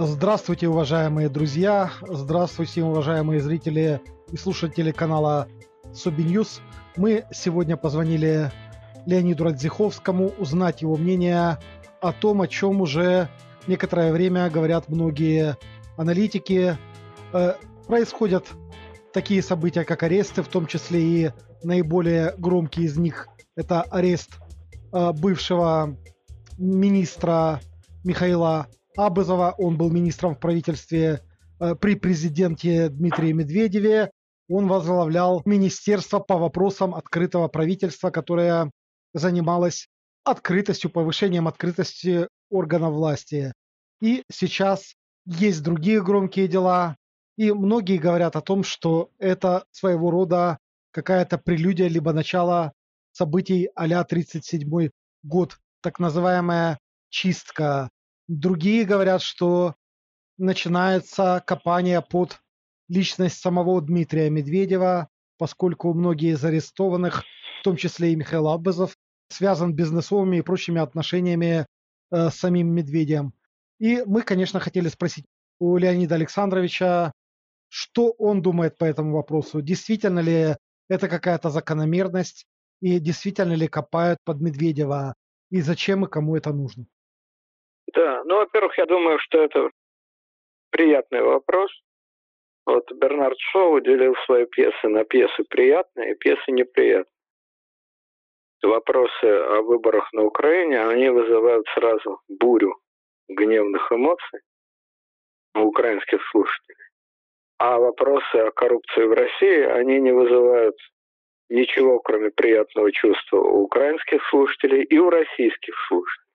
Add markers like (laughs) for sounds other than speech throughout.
Здравствуйте, уважаемые друзья! Здравствуйте, уважаемые зрители и слушатели канала Собиньюз. Мы сегодня позвонили Леониду Радзиховскому узнать его мнение о том, о чем уже некоторое время говорят многие аналитики. Э, происходят такие события, как аресты, в том числе и наиболее громкий из них – это арест э, бывшего министра Михаила Абызова, он был министром в правительстве э, при президенте Дмитрии Медведеве. Он возглавлял министерство по вопросам открытого правительства, которое занималось открытостью, повышением открытости органов власти. И сейчас есть другие громкие дела, и многие говорят о том, что это своего рода какая-то прелюдия, либо начало событий а-ля 37 год, так называемая чистка Другие говорят, что начинается копание под личность самого Дмитрия Медведева, поскольку многие из арестованных, в том числе и Михаил Аббазов, связан бизнесовыми и прочими отношениями э, с самим Медведем. И мы, конечно, хотели спросить у Леонида Александровича, что он думает по этому вопросу. Действительно ли это какая-то закономерность и действительно ли копают под Медведева и зачем и кому это нужно? Да, ну, во-первых, я думаю, что это приятный вопрос. Вот Бернард Шоу делил свои пьесы на пьесы приятные и пьесы неприятные. Вопросы о выборах на Украине, они вызывают сразу бурю гневных эмоций у украинских слушателей. А вопросы о коррупции в России, они не вызывают ничего, кроме приятного чувства у украинских слушателей и у российских слушателей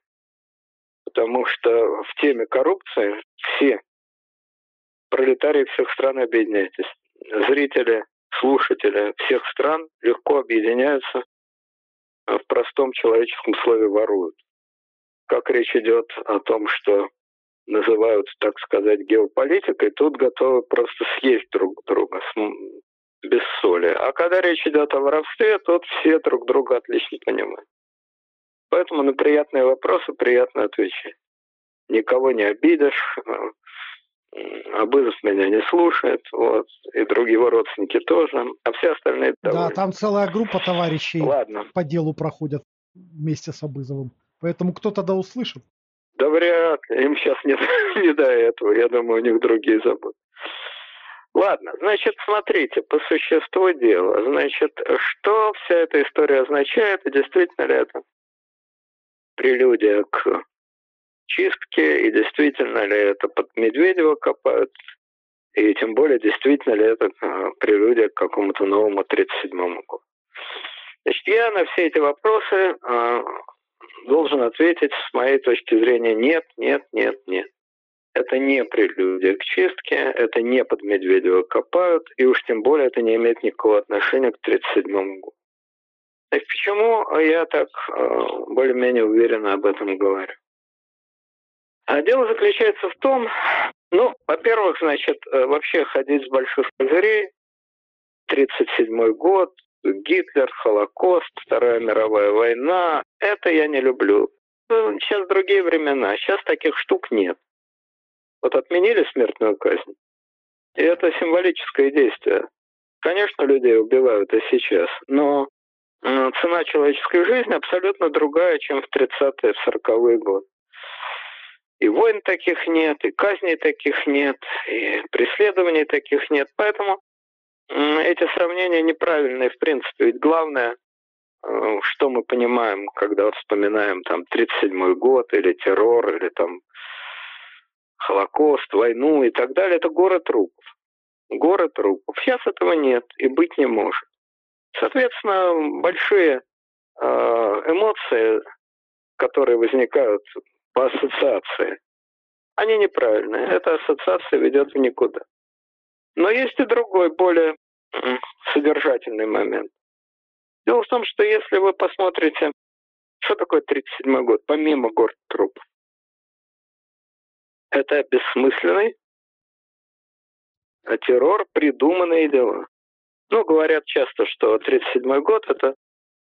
потому что в теме коррупции все пролетарии всех стран объединяйтесь. Зрители, слушатели всех стран легко объединяются в простом человеческом слове воруют. Как речь идет о том, что называют, так сказать, геополитикой, тут готовы просто съесть друг друга без соли. А когда речь идет о воровстве, тут все друг друга отлично понимают. Поэтому на приятные вопросы приятно отвечать. Никого не обидишь. Абызов меня не слушает, вот, и другие его родственники тоже, а все остальные довольны. Да, там целая группа товарищей Ладно. по делу проходят вместе с Абызовым. Поэтому кто-то да услышит. Да вряд ли. Им сейчас не, (laughs) не до этого. Я думаю, у них другие заботы. Ладно, значит, смотрите, по существу дела. Значит, что вся эта история означает, и действительно ли это прелюдия к чистке, и действительно ли это под Медведева копают, и тем более, действительно ли это а, прелюдия к какому-то новому 37-му году. Значит, я на все эти вопросы э, должен ответить с моей точки зрения нет, нет, нет, нет. Это не прелюдия к чистке, это не под Медведева копают, и уж тем более это не имеет никакого отношения к 37 году. Так почему я так э, более-менее уверенно об этом говорю? А дело заключается в том, ну, во-первых, значит, э, вообще ходить с больших козырей, 37 год, Гитлер, Холокост, Вторая мировая война, это я не люблю. Ну, сейчас другие времена, сейчас таких штук нет. Вот отменили смертную казнь, и это символическое действие. Конечно, людей убивают и сейчас, но цена человеческой жизни абсолютно другая, чем в 30-е, 40-е годы. И войн таких нет, и казней таких нет, и преследований таких нет. Поэтому эти сравнения неправильные в принципе. Ведь главное, э, что мы понимаем, когда вспоминаем там 37 год или террор, или там Холокост, войну и так далее, это город трупов. Город трупов. Сейчас этого нет и быть не может. Соответственно, большие э, эмоции, которые возникают по ассоциации, они неправильные. Эта ассоциация ведет в никуда. Но есть и другой, более содержательный момент. Дело в том, что если вы посмотрите, что такое 37 год, помимо город трупов, это бессмысленный террор, придуманные дела. Ну, говорят часто, что 1937 год это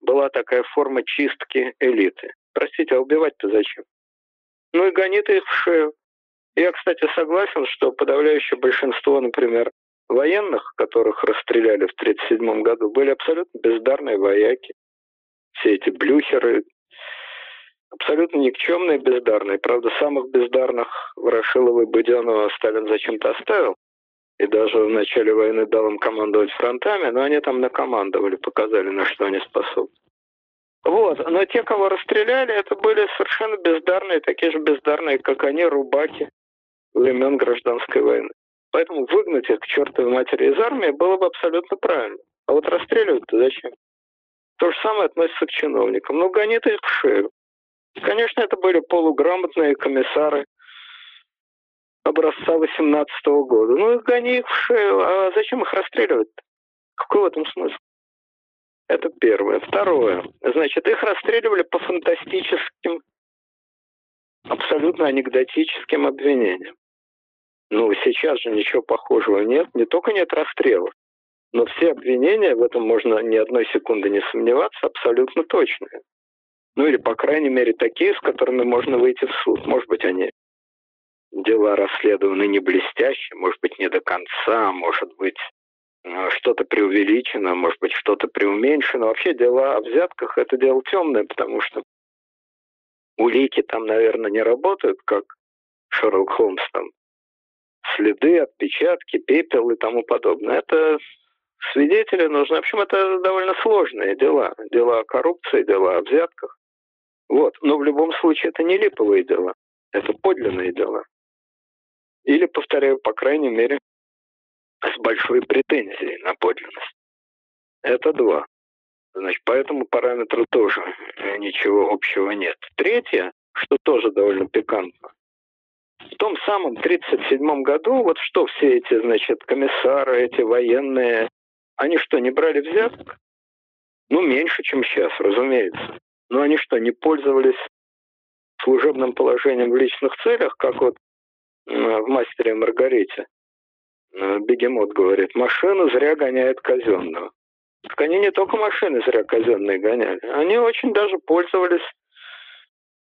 была такая форма чистки элиты. Простите, а убивать-то зачем? Ну и гони ты их в шею. Я, кстати, согласен, что подавляющее большинство, например, военных, которых расстреляли в 1937 году, были абсолютно бездарные вояки. Все эти блюхеры, абсолютно никчемные, бездарные. Правда, самых бездарных Ворошилова и Буденова Сталин зачем-то оставил. И даже в начале войны дал им командовать фронтами, но они там накомандовали, показали, на что они способны. Вот, но те, кого расстреляли, это были совершенно бездарные, такие же бездарные, как они, рубаки времен гражданской войны. Поэтому выгнать их к чертовой матери из армии было бы абсолютно правильно. А вот расстреливать-то зачем? То же самое относится к чиновникам. Ну, гони их в шею. Конечно, это были полуграмотные комиссары образца 18 -го года. Ну, гони их в шею. А зачем их расстреливать-то? Какой в этом смысл? Это первое. Второе. Значит, их расстреливали по фантастическим, абсолютно анекдотическим обвинениям. Ну, сейчас же ничего похожего нет. Не только нет расстрелов, но все обвинения, в этом можно ни одной секунды не сомневаться, абсолютно точные. Ну или, по крайней мере, такие, с которыми можно выйти в суд. Может быть, они дела расследованы не блестяще, может быть, не до конца, может быть, э, что-то преувеличено, может быть, что-то преуменьшено. Вообще дела о взятках – это дело темное, потому что улики там, наверное, не работают, как Шерлок Холмс там следы, отпечатки, пепел и тому подобное. Это свидетели нужны. В общем, это довольно сложные дела. Дела о коррупции, дела о взятках. Вот. Но в любом случае это не липовые дела. Это подлинные дела. Или, повторяю, по крайней мере, с большой претензией на подлинность. Это два. Значит, по этому параметру тоже ничего общего нет. Третье, что тоже довольно пикантно, в том самом 1937 году, вот что все эти, значит, комиссары, эти военные, они что, не брали взяток? Ну, меньше, чем сейчас, разумеется. Но они что, не пользовались служебным положением в личных целях, как вот в «Мастере и Маргарите»? Э, Бегемот говорит, машину зря гоняет казенную. Так они не только машины зря казенные гоняли, они очень даже пользовались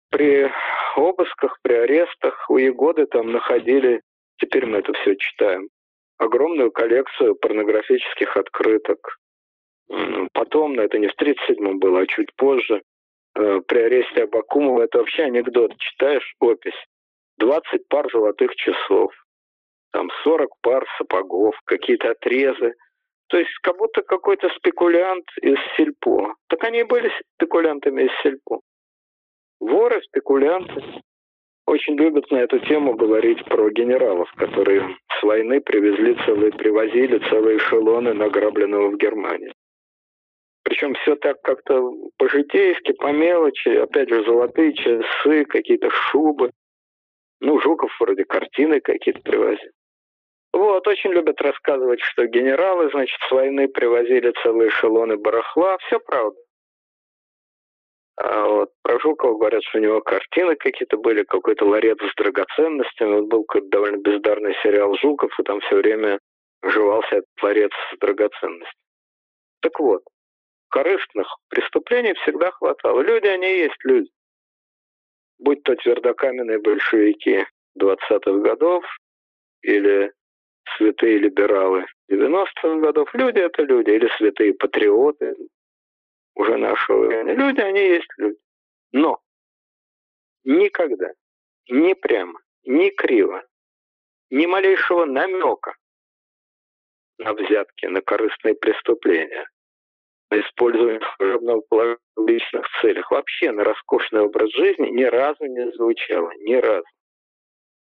при обысках, при арестах у Егоды там находили, теперь мы это все читаем, огромную коллекцию порнографических открыток. Потом, но это не в 37-м было, а чуть позже, э, при аресте Абакумова, это вообще анекдот, читаешь опись, 20 пар золотых часов, там 40 пар сапогов, какие-то отрезы. То есть как будто какой-то спекулянт из сельпо. Так они и были спекулянтами из сельпо. Воры, спекулянты очень любят на эту тему говорить про генералов, которые с войны привезли целые, привозили целые эшелоны награбленного в Германии. Причем все так как-то по-житейски, по мелочи, опять же, золотые часы, какие-то шубы. Ну, Жуков вроде картины какие-то привозил. Вот, очень любят рассказывать, что генералы, значит, с войны привозили целые эшелоны барахла. Все правда. А вот про Жукова говорят, что у него картины какие-то были, какой-то ларец с драгоценностями. Вот был какой-то довольно бездарный сериал «Жуков», и там все время жевался этот ларец с драгоценностями. Так вот, корыстных преступлений всегда хватало. Люди, они и есть люди. Будь то твердокаменные большевики 20-х годов или святые либералы 90-х годов. Люди — это люди. Или святые патриоты уже нашего времени. Люди, они есть люди. Но никогда, ни прямо, ни криво, ни малейшего намека на взятки, на корыстные преступления, использование в личных целях, вообще на роскошный образ жизни ни разу не звучало, ни разу.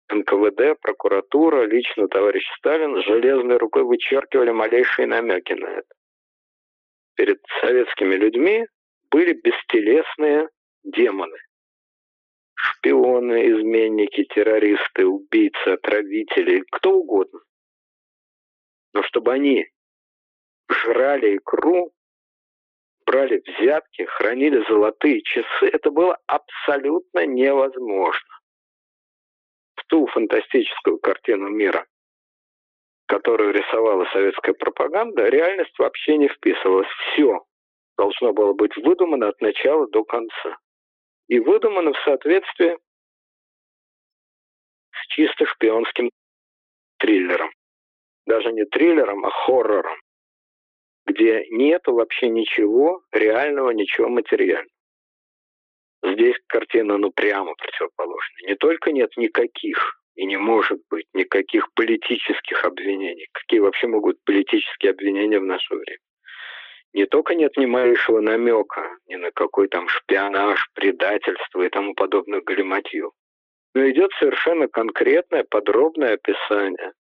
НКВД, прокуратура, лично товарищ Сталин железной рукой вычеркивали малейшие намеки на это перед советскими людьми были бестелесные демоны. Шпионы, изменники, террористы, убийцы, отравители, кто угодно. Но чтобы они жрали икру, брали взятки, хранили золотые часы, это было абсолютно невозможно. В ту фантастическую картину мира, которую рисовала советская пропаганда, реальность вообще не вписывалась. Все должно было быть выдумано от начала до конца. И выдумано в соответствии с чисто шпионским триллером. Даже не триллером, а хоррором, где нету вообще ничего реального, ничего материального. Здесь картина, ну, прямо противоположная. Не только нет никаких и не может быть никаких политических обвинений. Какие вообще могут политические обвинения в наше время? Не только нет ни малейшего намека ни на какой там шпионаж, предательство и тому подобную галиматью, но идет совершенно конкретное, подробное описание,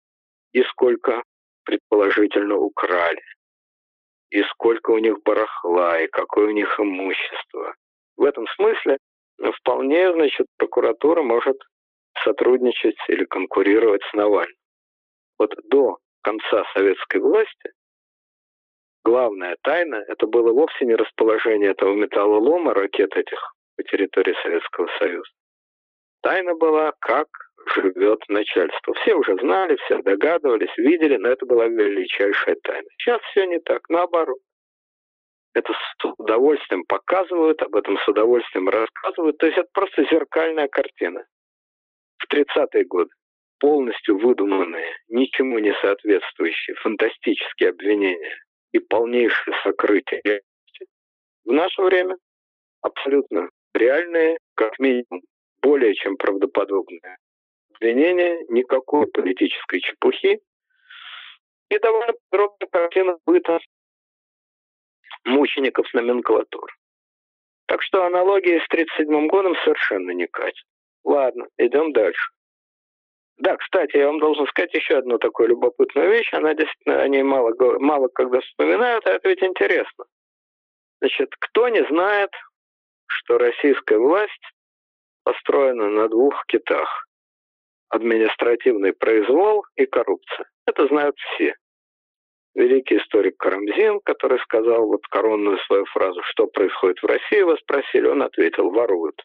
и сколько предположительно украли, и сколько у них барахла, и какое у них имущество. В этом смысле ну, вполне, значит, прокуратура может сотрудничать или конкурировать с Навальным. Вот до конца советской власти главная тайна это было вовсе не расположение этого металлолома, ракет этих по территории Советского Союза. Тайна была, как живет начальство. Все уже знали, все догадывались, видели, но это была величайшая тайна. Сейчас все не так, наоборот. Это с удовольствием показывают, об этом с удовольствием рассказывают. То есть это просто зеркальная картина в 30-е годы полностью выдуманные, ничему не соответствующие фантастические обвинения и полнейшее сокрытие в наше время абсолютно реальные, как минимум, более чем правдоподобные обвинения, никакой политической чепухи и довольно подробная картина быта мучеников номенклатуры. Так что аналогия с 1937 годом совершенно не катит. Ладно, идем дальше. Да, кстати, я вам должен сказать еще одну такую любопытную вещь. Она действительно, о ней мало, мало когда вспоминают, а это ведь интересно. Значит, кто не знает, что российская власть построена на двух китах. Административный произвол и коррупция. Это знают все. Великий историк Карамзин, который сказал вот коронную свою фразу «Что происходит в России?» Вы спросили, он ответил «Воруют».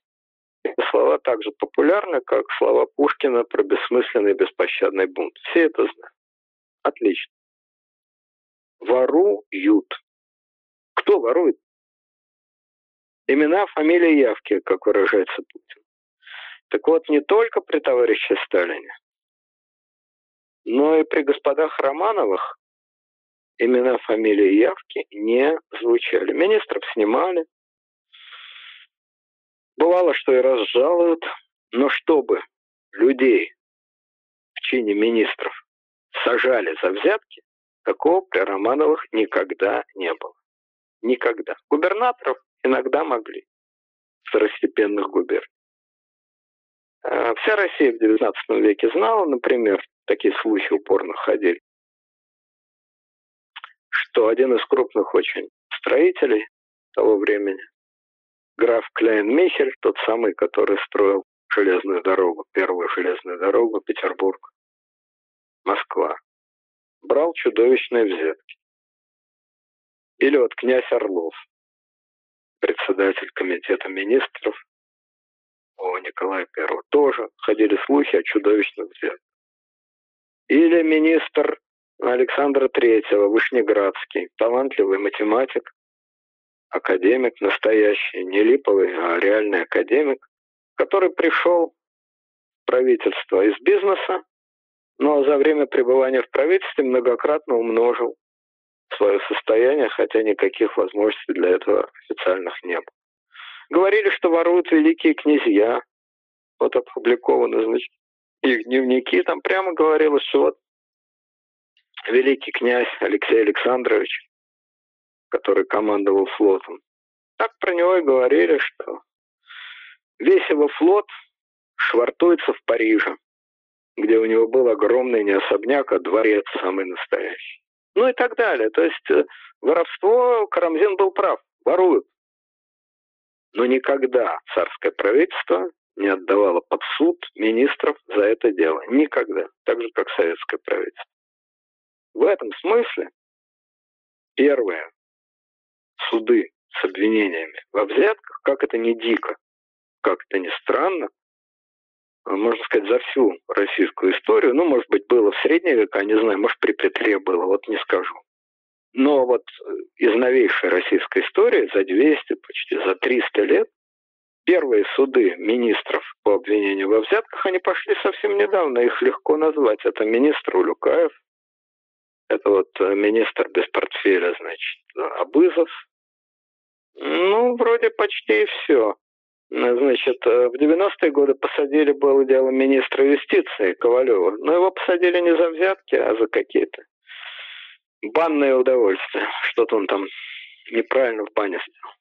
Эти слова так же популярны, как слова Пушкина про бессмысленный беспощадный бунт. Все это знают. Отлично. Воруют. Кто ворует? Имена, фамилии, явки, как выражается Путин. Так вот, не только при товарище Сталине, но и при господах Романовых имена, фамилии, явки не звучали. Министров снимали, Бывало, что и разжалуют, но чтобы людей в чине министров сажали за взятки, такого при Романовых никогда не было. Никогда. Губернаторов иногда могли. Второстепенных губерний. А вся Россия в XIX веке знала, например, такие случаи упорно ходили, что один из крупных очень строителей того времени граф Кляйн-Мехель, тот самый, который строил железную дорогу, первую железную дорогу Петербург, Москва, брал чудовищные взятки. Или вот князь Орлов, председатель комитета министров о Николае Первого, тоже ходили слухи о чудовищных взятках. Или министр Александра Третьего, Вышнеградский, талантливый математик, академик настоящий, не липовый, а реальный академик, который пришел в правительство из бизнеса, но за время пребывания в правительстве многократно умножил свое состояние, хотя никаких возможностей для этого официальных не было. Говорили, что воруют великие князья. Вот опубликованы, значит, их дневники. Там прямо говорилось, что вот великий князь Алексей Александрович который командовал флотом. Так про него и говорили, что весь его флот швартуется в Париже, где у него был огромный не особняк, а дворец самый настоящий. Ну и так далее. То есть э, воровство, Карамзин был прав, воруют. Но никогда царское правительство не отдавало под суд министров за это дело. Никогда. Так же, как советское правительство. В этом смысле первое суды с обвинениями во взятках, как это не дико, как это не странно, а, можно сказать, за всю российскую историю, ну, может быть, было в средние века, не знаю, может, при Петре было, вот не скажу. Но вот э, из новейшей российской истории за 200, почти за 300 лет первые суды министров по обвинению во взятках, они пошли совсем недавно, их легко назвать. Это министр Улюкаев, это вот э, министр без портфеля, значит, Абызов. Ну, вроде почти все. Значит, э, в 90-е годы посадили, было дело министра юстиции Ковалева. Но его посадили не за взятки, а за какие-то банные удовольствия. Что-то он там неправильно в бане сделал.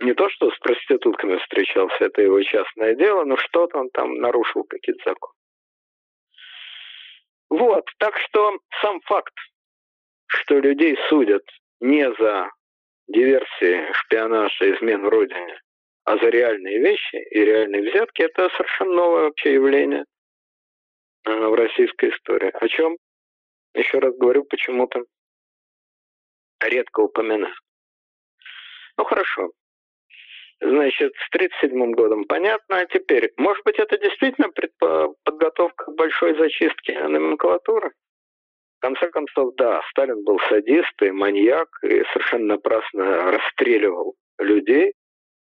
Не то, что с проститутками встречался, это его частное дело, но что-то он там нарушил какие-то законы. Вот, так что сам факт, что людей судят не за диверсии, шпионаж и измен в родине, а за реальные вещи и реальные взятки, это совершенно новое вообще явление э, в российской истории. О чем, еще раз говорю, почему-то редко упоминаю. Ну хорошо. Значит, с 1937 годом понятно. А теперь, может быть, это действительно подготовка к большой зачистке номенклатуры? В конце концов, да, Сталин был садист и маньяк, и совершенно напрасно расстреливал людей.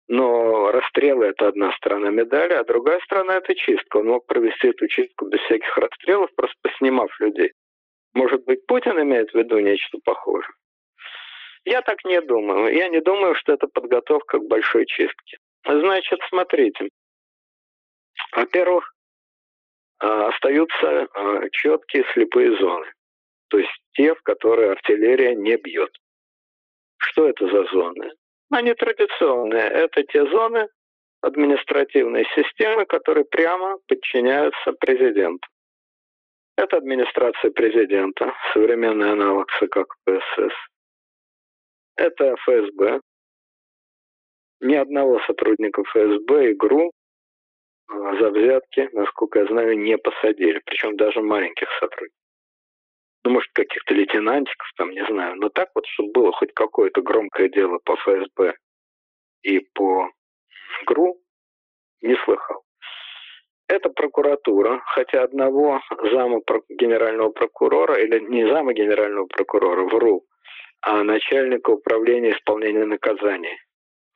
Но расстрелы – это одна сторона медали, а другая сторона – это чистка. Он мог провести эту чистку без всяких расстрелов, просто поснимав людей. Может быть, Путин имеет в виду нечто похожее? Я так не думаю. Я не думаю, что это подготовка к большой чистке. Значит, смотрите. Во-первых, а, остаются а, четкие слепые зоны. То есть те, в которые артиллерия не бьет. Что это за зоны? Они традиционные. Это те зоны административной системы, которые прямо подчиняются президенту. Это администрация президента, современный аналог ЦК КПСС. Это ФСБ. Ни одного сотрудника ФСБ и ГРУ а, за взятки, насколько я знаю, не посадили. Причем даже маленьких сотрудников. Ну, может, каких-то лейтенантиков, там, не знаю. Но так вот, чтобы было хоть какое-то громкое дело по ФСБ и по ГРУ, не слыхал. Это прокуратура, хотя одного зама генерального прокурора, или не зама генерального прокурора, вру, начальника управления исполнения наказаний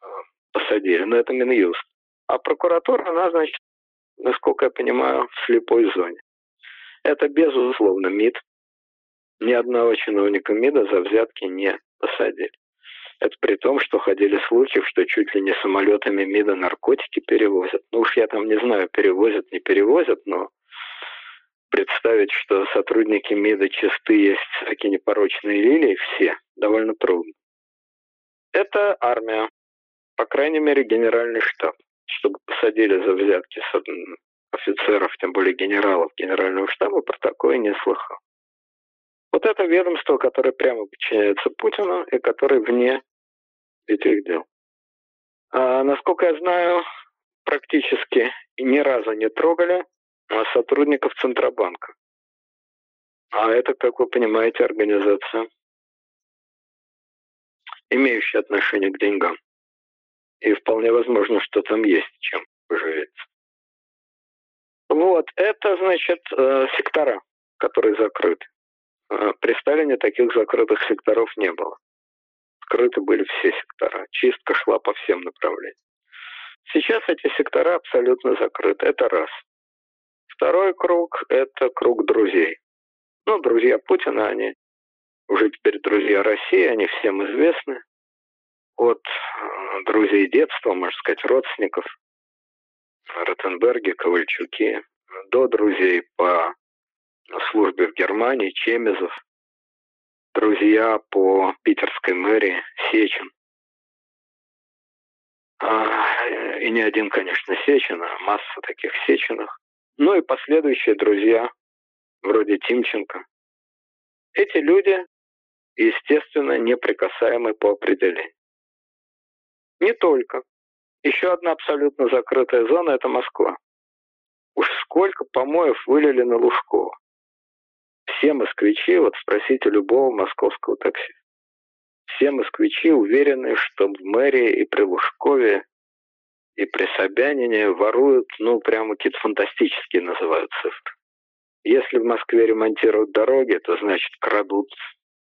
э, посадили. Но это Минюст. А прокуратура, она, значит, насколько я понимаю, в слепой зоне. Это, безусловно, МИД. Ни одного чиновника МИДа за взятки не посадили. Это при том, что ходили слухи, что чуть ли не самолетами МИДа наркотики перевозят. Ну уж я там не знаю, перевозят, не перевозят, но представить, что сотрудники МИДа чисты есть такие непорочные лилии, все, довольно трудно. Это армия, по крайней мере, генеральный штаб. Чтобы посадили за взятки офицеров, тем более генералов генерального штаба, про такое не слыхал. Вот это ведомство, которое прямо подчиняется Путину и которое вне этих дел. А, насколько я знаю, практически ни разу не трогали сотрудников Центробанка. А это, как вы понимаете, организация, имеющая отношение к деньгам. И вполне возможно, что там есть чем поживиться. Вот, это, значит, э, сектора, которые закрыты. Э, при Сталине таких закрытых секторов не было. Открыты были все сектора. Чистка шла по всем направлениям. Сейчас эти сектора абсолютно закрыты. Это раз. Второй круг – это круг друзей. Ну, друзья Путина, они уже теперь друзья России, они всем известны. От э, друзей детства, можно сказать, родственников, Ротенберги, Ковальчуки, до друзей по службе в Германии, Чемезов, друзья по питерской мэрии, Сечин. А, и не один, конечно, Сечин, а масса таких Сеченных. Ну и последующие друзья, вроде Тимченко. Эти люди, естественно, неприкасаемы по определению. Не только. Еще одна абсолютно закрытая зона – это Москва. Уж сколько помоев вылили на Лужкова. Все москвичи, вот спросите любого московского такси, все москвичи уверены, что в мэрии и при Лужкове и при Собянине воруют, ну, прямо какие-то фантастические называют цифры. Если в Москве ремонтируют дороги, то, значит, крадут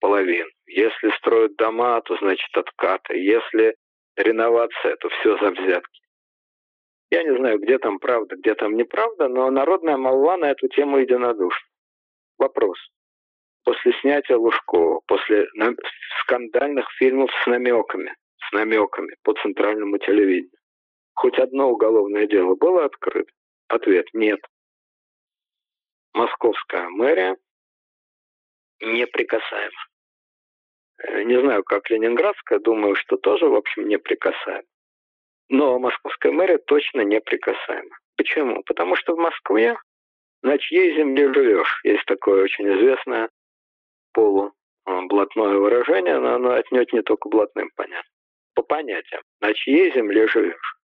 половину. Если строят дома, то, значит, откаты. Если реновация, то все за взятки. Я не знаю, где там правда, где там неправда, но народная молва на эту тему единодушна. Вопрос. После снятия Лужкова, после скандальных фильмов с намеками, с намеками по центральному телевидению, хоть одно уголовное дело было открыто? Ответ – нет. Московская мэрия неприкасаема. Э, не знаю, как Ленинградская, думаю, что тоже, в общем, неприкасаема. Но московская мэрия точно неприкасаема. Почему? Потому что в Москве на чьей земле живешь? Есть такое очень известное полублатное выражение, но оно отнюдь не только блатным понятно. По понятиям, на чьей земле живешь?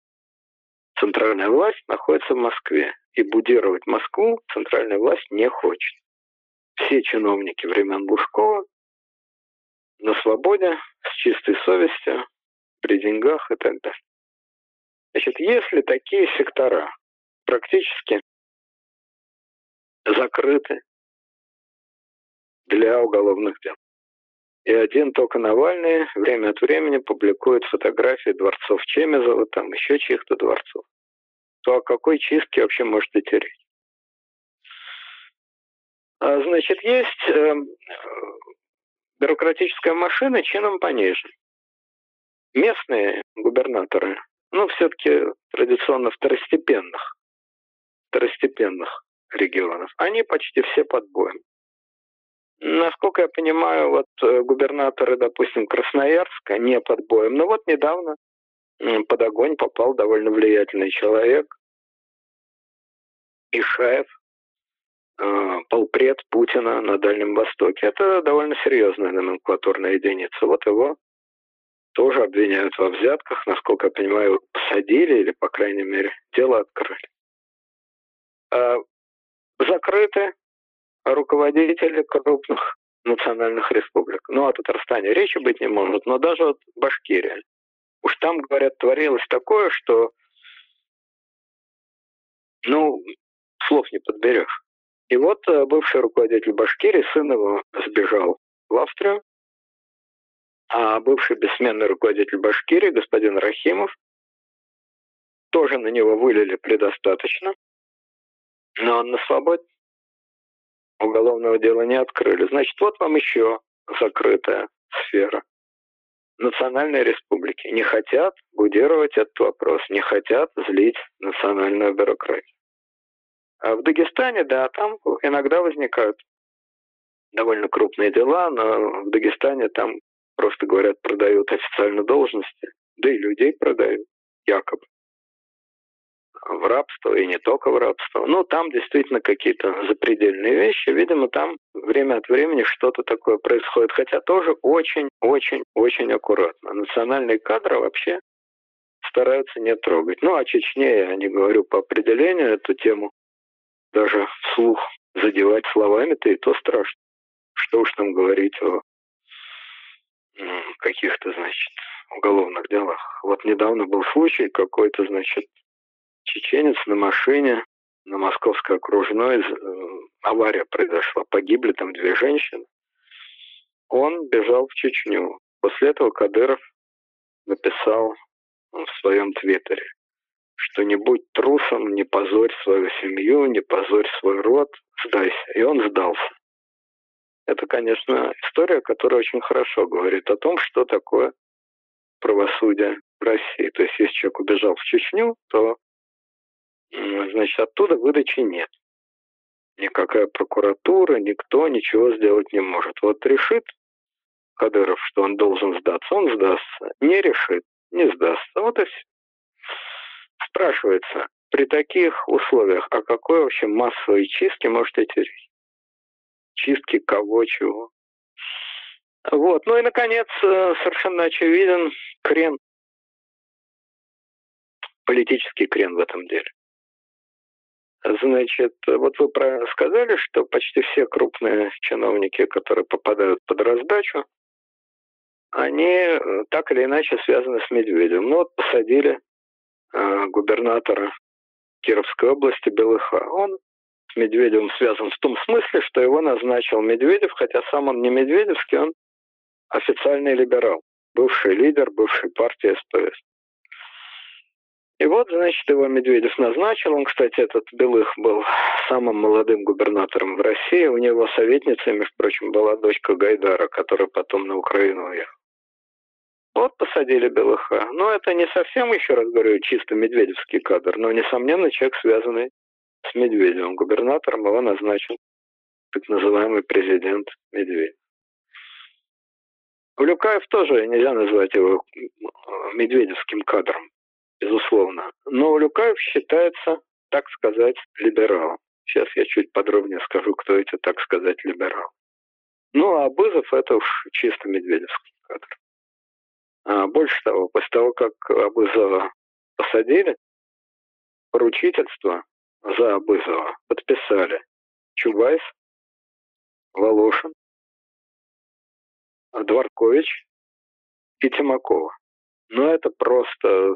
Центральная власть находится в Москве, и будировать Москву центральная власть не хочет. Все чиновники времен Лужкова на свободе, с чистой совестью, при деньгах и так далее. Значит, если такие сектора практически закрыты для уголовных дел, и один только Навальный время от времени публикует фотографии дворцов Чемезова, там еще чьих-то дворцов, то о какой чистке вообще может идти речь? А, значит, есть э, бюрократическая машина чином пониже. Местные губернаторы, ну, все-таки традиционно второстепенных, второстепенных регионов, они почти все под боем. Насколько я понимаю, вот э, губернаторы, допустим, Красноярска не под боем. Но вот недавно под огонь попал довольно влиятельный человек, Ишаев, э, полпред Путина на Дальнем Востоке. Это довольно серьезная номенклатурная единица. Вот его тоже обвиняют во взятках. Насколько я понимаю, посадили или, по крайней мере, дело открыли. А закрыты руководители крупных национальных республик. Ну, о Татарстане речи быть не может, но даже вот Башкирия. Уж там, говорят, творилось такое, что, ну, слов не подберешь. И вот э, бывший руководитель Башкирии, сын его сбежал в Австрию, а бывший бессменный руководитель Башкирии, господин Рахимов, тоже на него вылили предостаточно, но он на свободе уголовного дела не открыли. Значит, вот вам еще закрытая сфера. Национальные республики не хотят будировать этот вопрос, не хотят злить национальную бюрократию. А в Дагестане, да, там иногда возникают довольно крупные дела, но в Дагестане там просто говорят, продают официально должности, да и людей продают, якобы в рабство, и не только в рабство. Ну, там действительно какие-то запредельные вещи. Видимо, там время от времени что-то такое происходит. Хотя тоже очень-очень-очень аккуратно. Национальные кадры вообще стараются не трогать. Ну, о Чечне я не говорю по определению эту тему. Даже вслух задевать словами-то и то страшно. Что уж там говорить о каких-то, значит, уголовных делах. Вот недавно был случай какой-то, значит, чеченец на машине на Московской окружной, э, авария произошла, погибли там две женщины. Он бежал в Чечню. После этого Кадыров написал в своем твиттере, что не будь трусом, не позорь свою семью, не позорь свой род, сдайся. И он сдался. Это, конечно, история, которая очень хорошо говорит о том, что такое правосудие в России. То есть, если человек убежал в Чечню, то значит, оттуда выдачи нет. Никакая прокуратура, никто ничего сделать не может. Вот решит Кадыров, что он должен сдаться, он сдастся. Не решит, не сдастся. Вот и все. Спрашивается, при таких условиях, о какой вообще массовой чистке может идти речь? Чистки кого, чего? Вот. Ну и, наконец, э, совершенно очевиден крен, политический крен в этом деле. Значит, вот вы правильно сказали, что почти все крупные чиновники, которые попадают под раздачу, они э, так или иначе связаны с Медведевым. Ну вот посадили э, губернатора Кировской области Белыха. Он с Медведевым связан в том смысле, что его назначил Медведев, хотя сам он не Медведевский, он официальный либерал, бывший лидер бывшей партии СПС. И вот, значит, его Медведев назначил. Он, кстати, этот Белых был самым молодым губернатором в России. У него советницей, между прочим, была дочка Гайдара, которая потом на Украину уехала. Вот посадили Белыха. Но это не совсем, еще раз говорю, чисто медведевский кадр, но, несомненно, человек, связанный с Медведевым. Губернатором его назначил так называемый президент Медведев. Улюкаев тоже нельзя назвать его медведевским кадром безусловно. Но Улюкаев считается, так сказать, либералом. Сейчас я чуть подробнее скажу, кто эти, так сказать, либерал. Ну, а Бызов это уж чисто медведевский кадр. А больше того, после того, как Абызова посадили, поручительство за Абызова подписали Чубайс, Волошин, Дворкович и Тимакова. Но это просто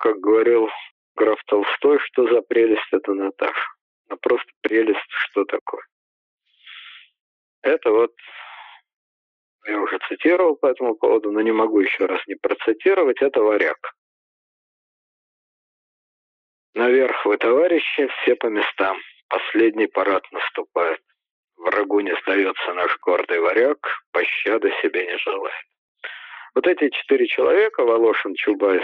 как говорил граф Толстой, что за прелесть это Наташа. А просто прелесть, что такое. Это вот я уже цитировал по этому поводу, но не могу еще раз не процитировать. Это варяг. Наверх вы, товарищи, все по местам. Последний парад наступает. Врагу не сдается наш гордый варяг, пощады себе не желает. Вот эти четыре человека, Волошин, Чубайс,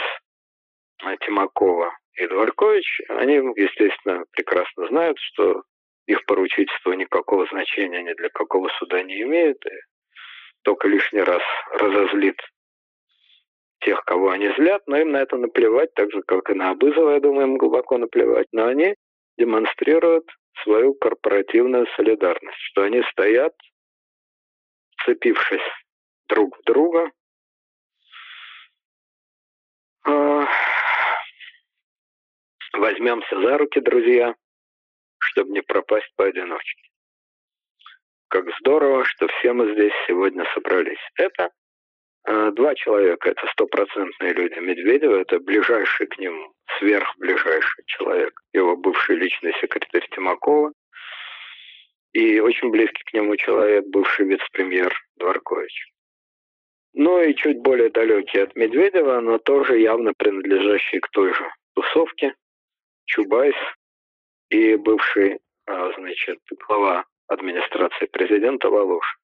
Тимакова и Дворкович, они, естественно, прекрасно знают, что их поручительство никакого значения ни для какого суда не имеет, и только лишний раз разозлит тех, кого они злят, но им на это наплевать, так же, как и на Абызова, я думаю, им глубоко наплевать, но они демонстрируют свою корпоративную солидарность, что они стоят, цепившись друг в друга, а, Возьмемся за руки, друзья, чтобы не пропасть поодиночке. Как здорово, что все мы здесь сегодня собрались. Это э, два человека, это стопроцентные люди. Медведев – это ближайший к нему, сверхближайший человек. Его бывший личный секретарь Тимакова. И очень близкий к нему человек, бывший вице-премьер Дворкович. Ну и чуть более далекий от Медведева, но тоже явно принадлежащий к той же тусовке, Чубайс и бывший, а, значит, глава администрации президента Волош.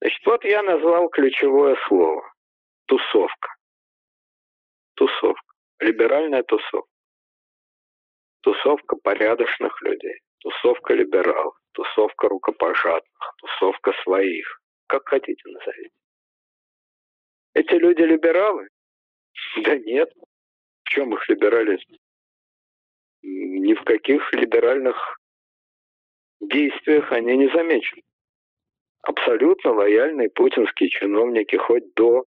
Значит, вот я назвал ключевое слово. Тусовка. Тусовка. Либеральная тусовка. Тусовка порядочных людей. Тусовка либералов. Тусовка рукопожатных. Тусовка своих. Как хотите назовите. Эти люди либералы? Да нет, чем их либерализм? Ни в каких либеральных действиях они не замечены. Абсолютно лояльные путинские чиновники хоть до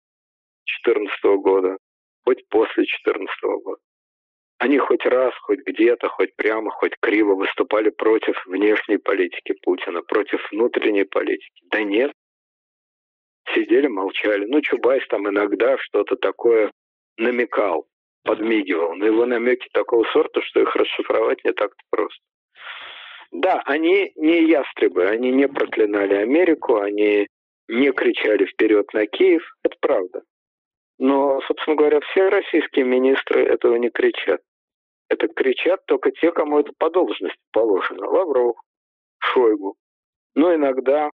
2014 года, хоть после 2014 года. Они хоть раз, хоть где-то, хоть прямо, хоть криво выступали против внешней политики Путина, против внутренней политики. Да нет. Сидели, молчали. Ну, Чубайс там иногда что-то такое намекал подмигивал. Но его намеки такого сорта, что их расшифровать не так-то просто. Да, они не ястребы, они не проклинали Америку, они не кричали вперед на Киев, это правда. Но, собственно говоря, все российские министры этого не кричат. Это кричат только те, кому это по должности положено. Лавров, Шойгу. Но иногда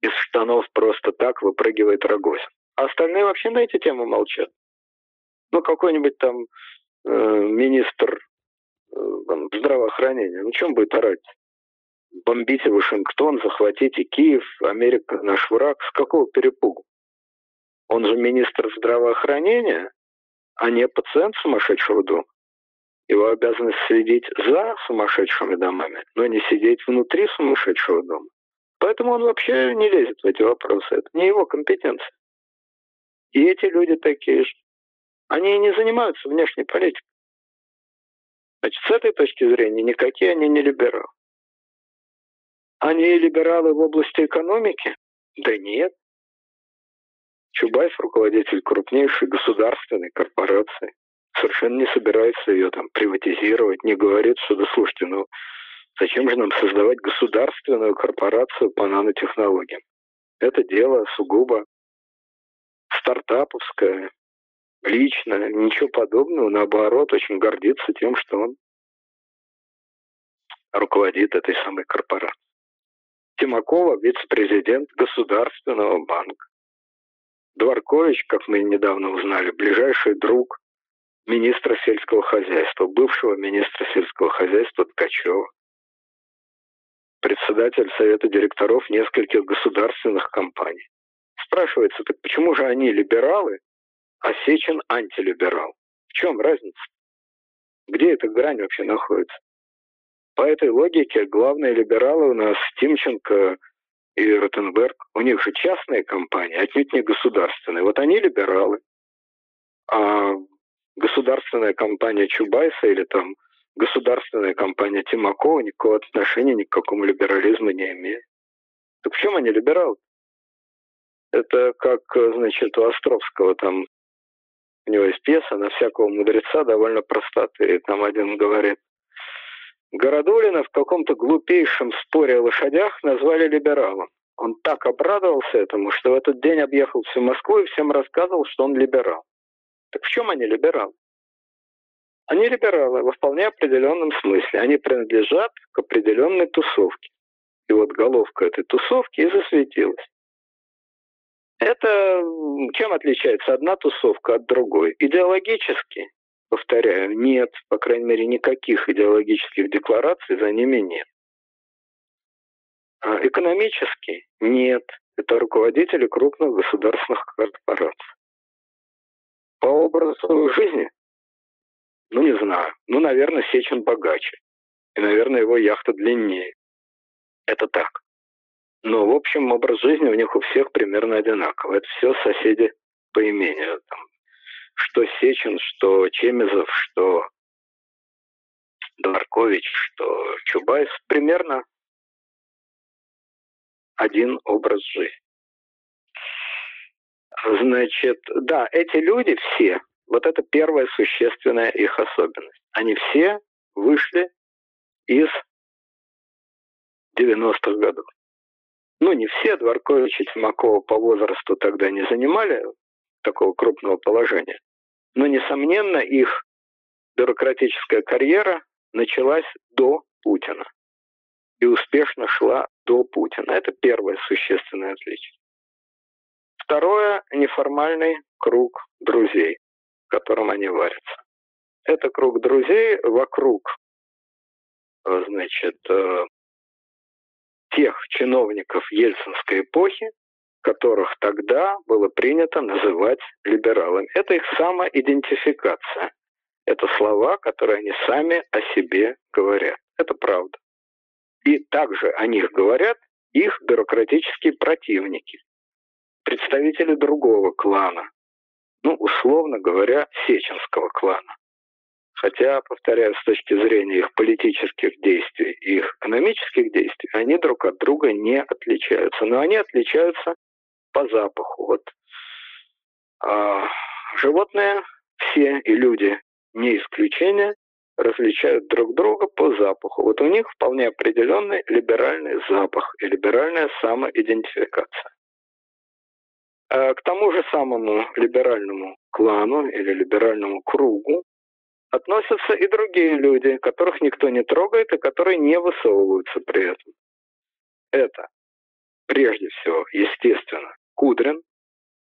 из штанов просто так выпрыгивает Рогозин. А остальные вообще на эти темы молчат ну, какой-нибудь там э, министр э, здравоохранения, ну, чем будет орать? Бомбите Вашингтон, захватите Киев, Америка наш враг. С какого перепугу? Он же министр здравоохранения, а не пациент сумасшедшего дома. Его обязанность следить за сумасшедшими домами, но не сидеть внутри сумасшедшего дома. Поэтому он вообще не лезет в эти вопросы. Это не его компетенция. И эти люди такие же. Они не занимаются внешней политикой. Значит, с этой точки зрения никакие они не либералы. Они либералы в области экономики? Да нет. Чубайс, руководитель крупнейшей государственной корпорации, совершенно не собирается ее там приватизировать, не говорит, что да слушайте, ну зачем же нам создавать государственную корпорацию по нанотехнологиям? Это дело сугубо стартаповское, лично, ничего подобного, наоборот, очень гордится тем, что он руководит этой самой корпорацией. Тимакова – вице-президент Государственного банка. Дворкович, как мы недавно узнали, ближайший друг министра сельского хозяйства, бывшего министра сельского хозяйства Ткачева. Председатель совета директоров нескольких государственных компаний. Спрашивается, так почему же они либералы, а Сечин антилиберал? В чем разница? Где эта грань вообще находится? По этой логике главные либералы у нас Тимченко и Ротенберг. У них же частные компании, отнюдь не государственные. Вот они либералы. А государственная компания Чубайса или там государственная компания Тимакова никакого отношения ни к какому либерализму не имеет. Так в чем они либералы? Это как, значит, у Островского там у него есть пьеса на всякого мудреца довольно простоты. И там один говорит, Городулина в каком-то глупейшем споре о лошадях назвали либералом. Он так обрадовался этому, что в этот день объехал всю Москву и всем рассказывал, что он либерал. Так в чем они либералы? Они либералы во вполне определенном смысле. Они принадлежат к определенной тусовке. И вот головка этой тусовки и засветилась. Это чем отличается одна тусовка от другой? Идеологически повторяю, нет, по крайней мере, никаких идеологических деклараций за ними нет. А экономически нет. Это руководители крупных государственных корпораций. По образу жизни? Ну, не знаю. Ну, наверное, Сечин богаче. И, наверное, его яхта длиннее. Это так. Но, в общем, образ жизни у них у всех примерно одинаковый. Это все соседи по имению. Там, что Сечин, что Чемезов, что Дворкович, что Чубайс, примерно один образ жизни. Значит, да, эти люди все, вот это первая существенная их особенность. Они все вышли из 90-х годов. Ну, не все, Дворкович и Тимакова по возрасту тогда не занимали такого крупного положения. Но, несомненно, их бюрократическая карьера началась до Путина и успешно шла до Путина. Это первое существенное отличие. Второе – неформальный круг друзей, в котором они варятся. Это круг друзей вокруг, значит, э, тех чиновников ельцинской эпохи, которых тогда было принято называть либералами. Это их самоидентификация. Это слова, которые они сами о себе говорят. Это правда. И также о них говорят их бюрократические противники, представители другого клана, ну, условно говоря, сеченского клана. Хотя, повторяю, с точки зрения их политических действий и их экономических действий, они друг от друга не отличаются. Но они отличаются по запаху. Вот а, животные все и люди не исключение различают друг друга по запаху. Вот у них вполне определенный либеральный запах и либеральная самоидентификация. А к тому же самому либеральному клану или либеральному кругу относятся и другие люди, которых никто не трогает и которые не высовываются при этом. Это, прежде всего, естественно, Кудрин,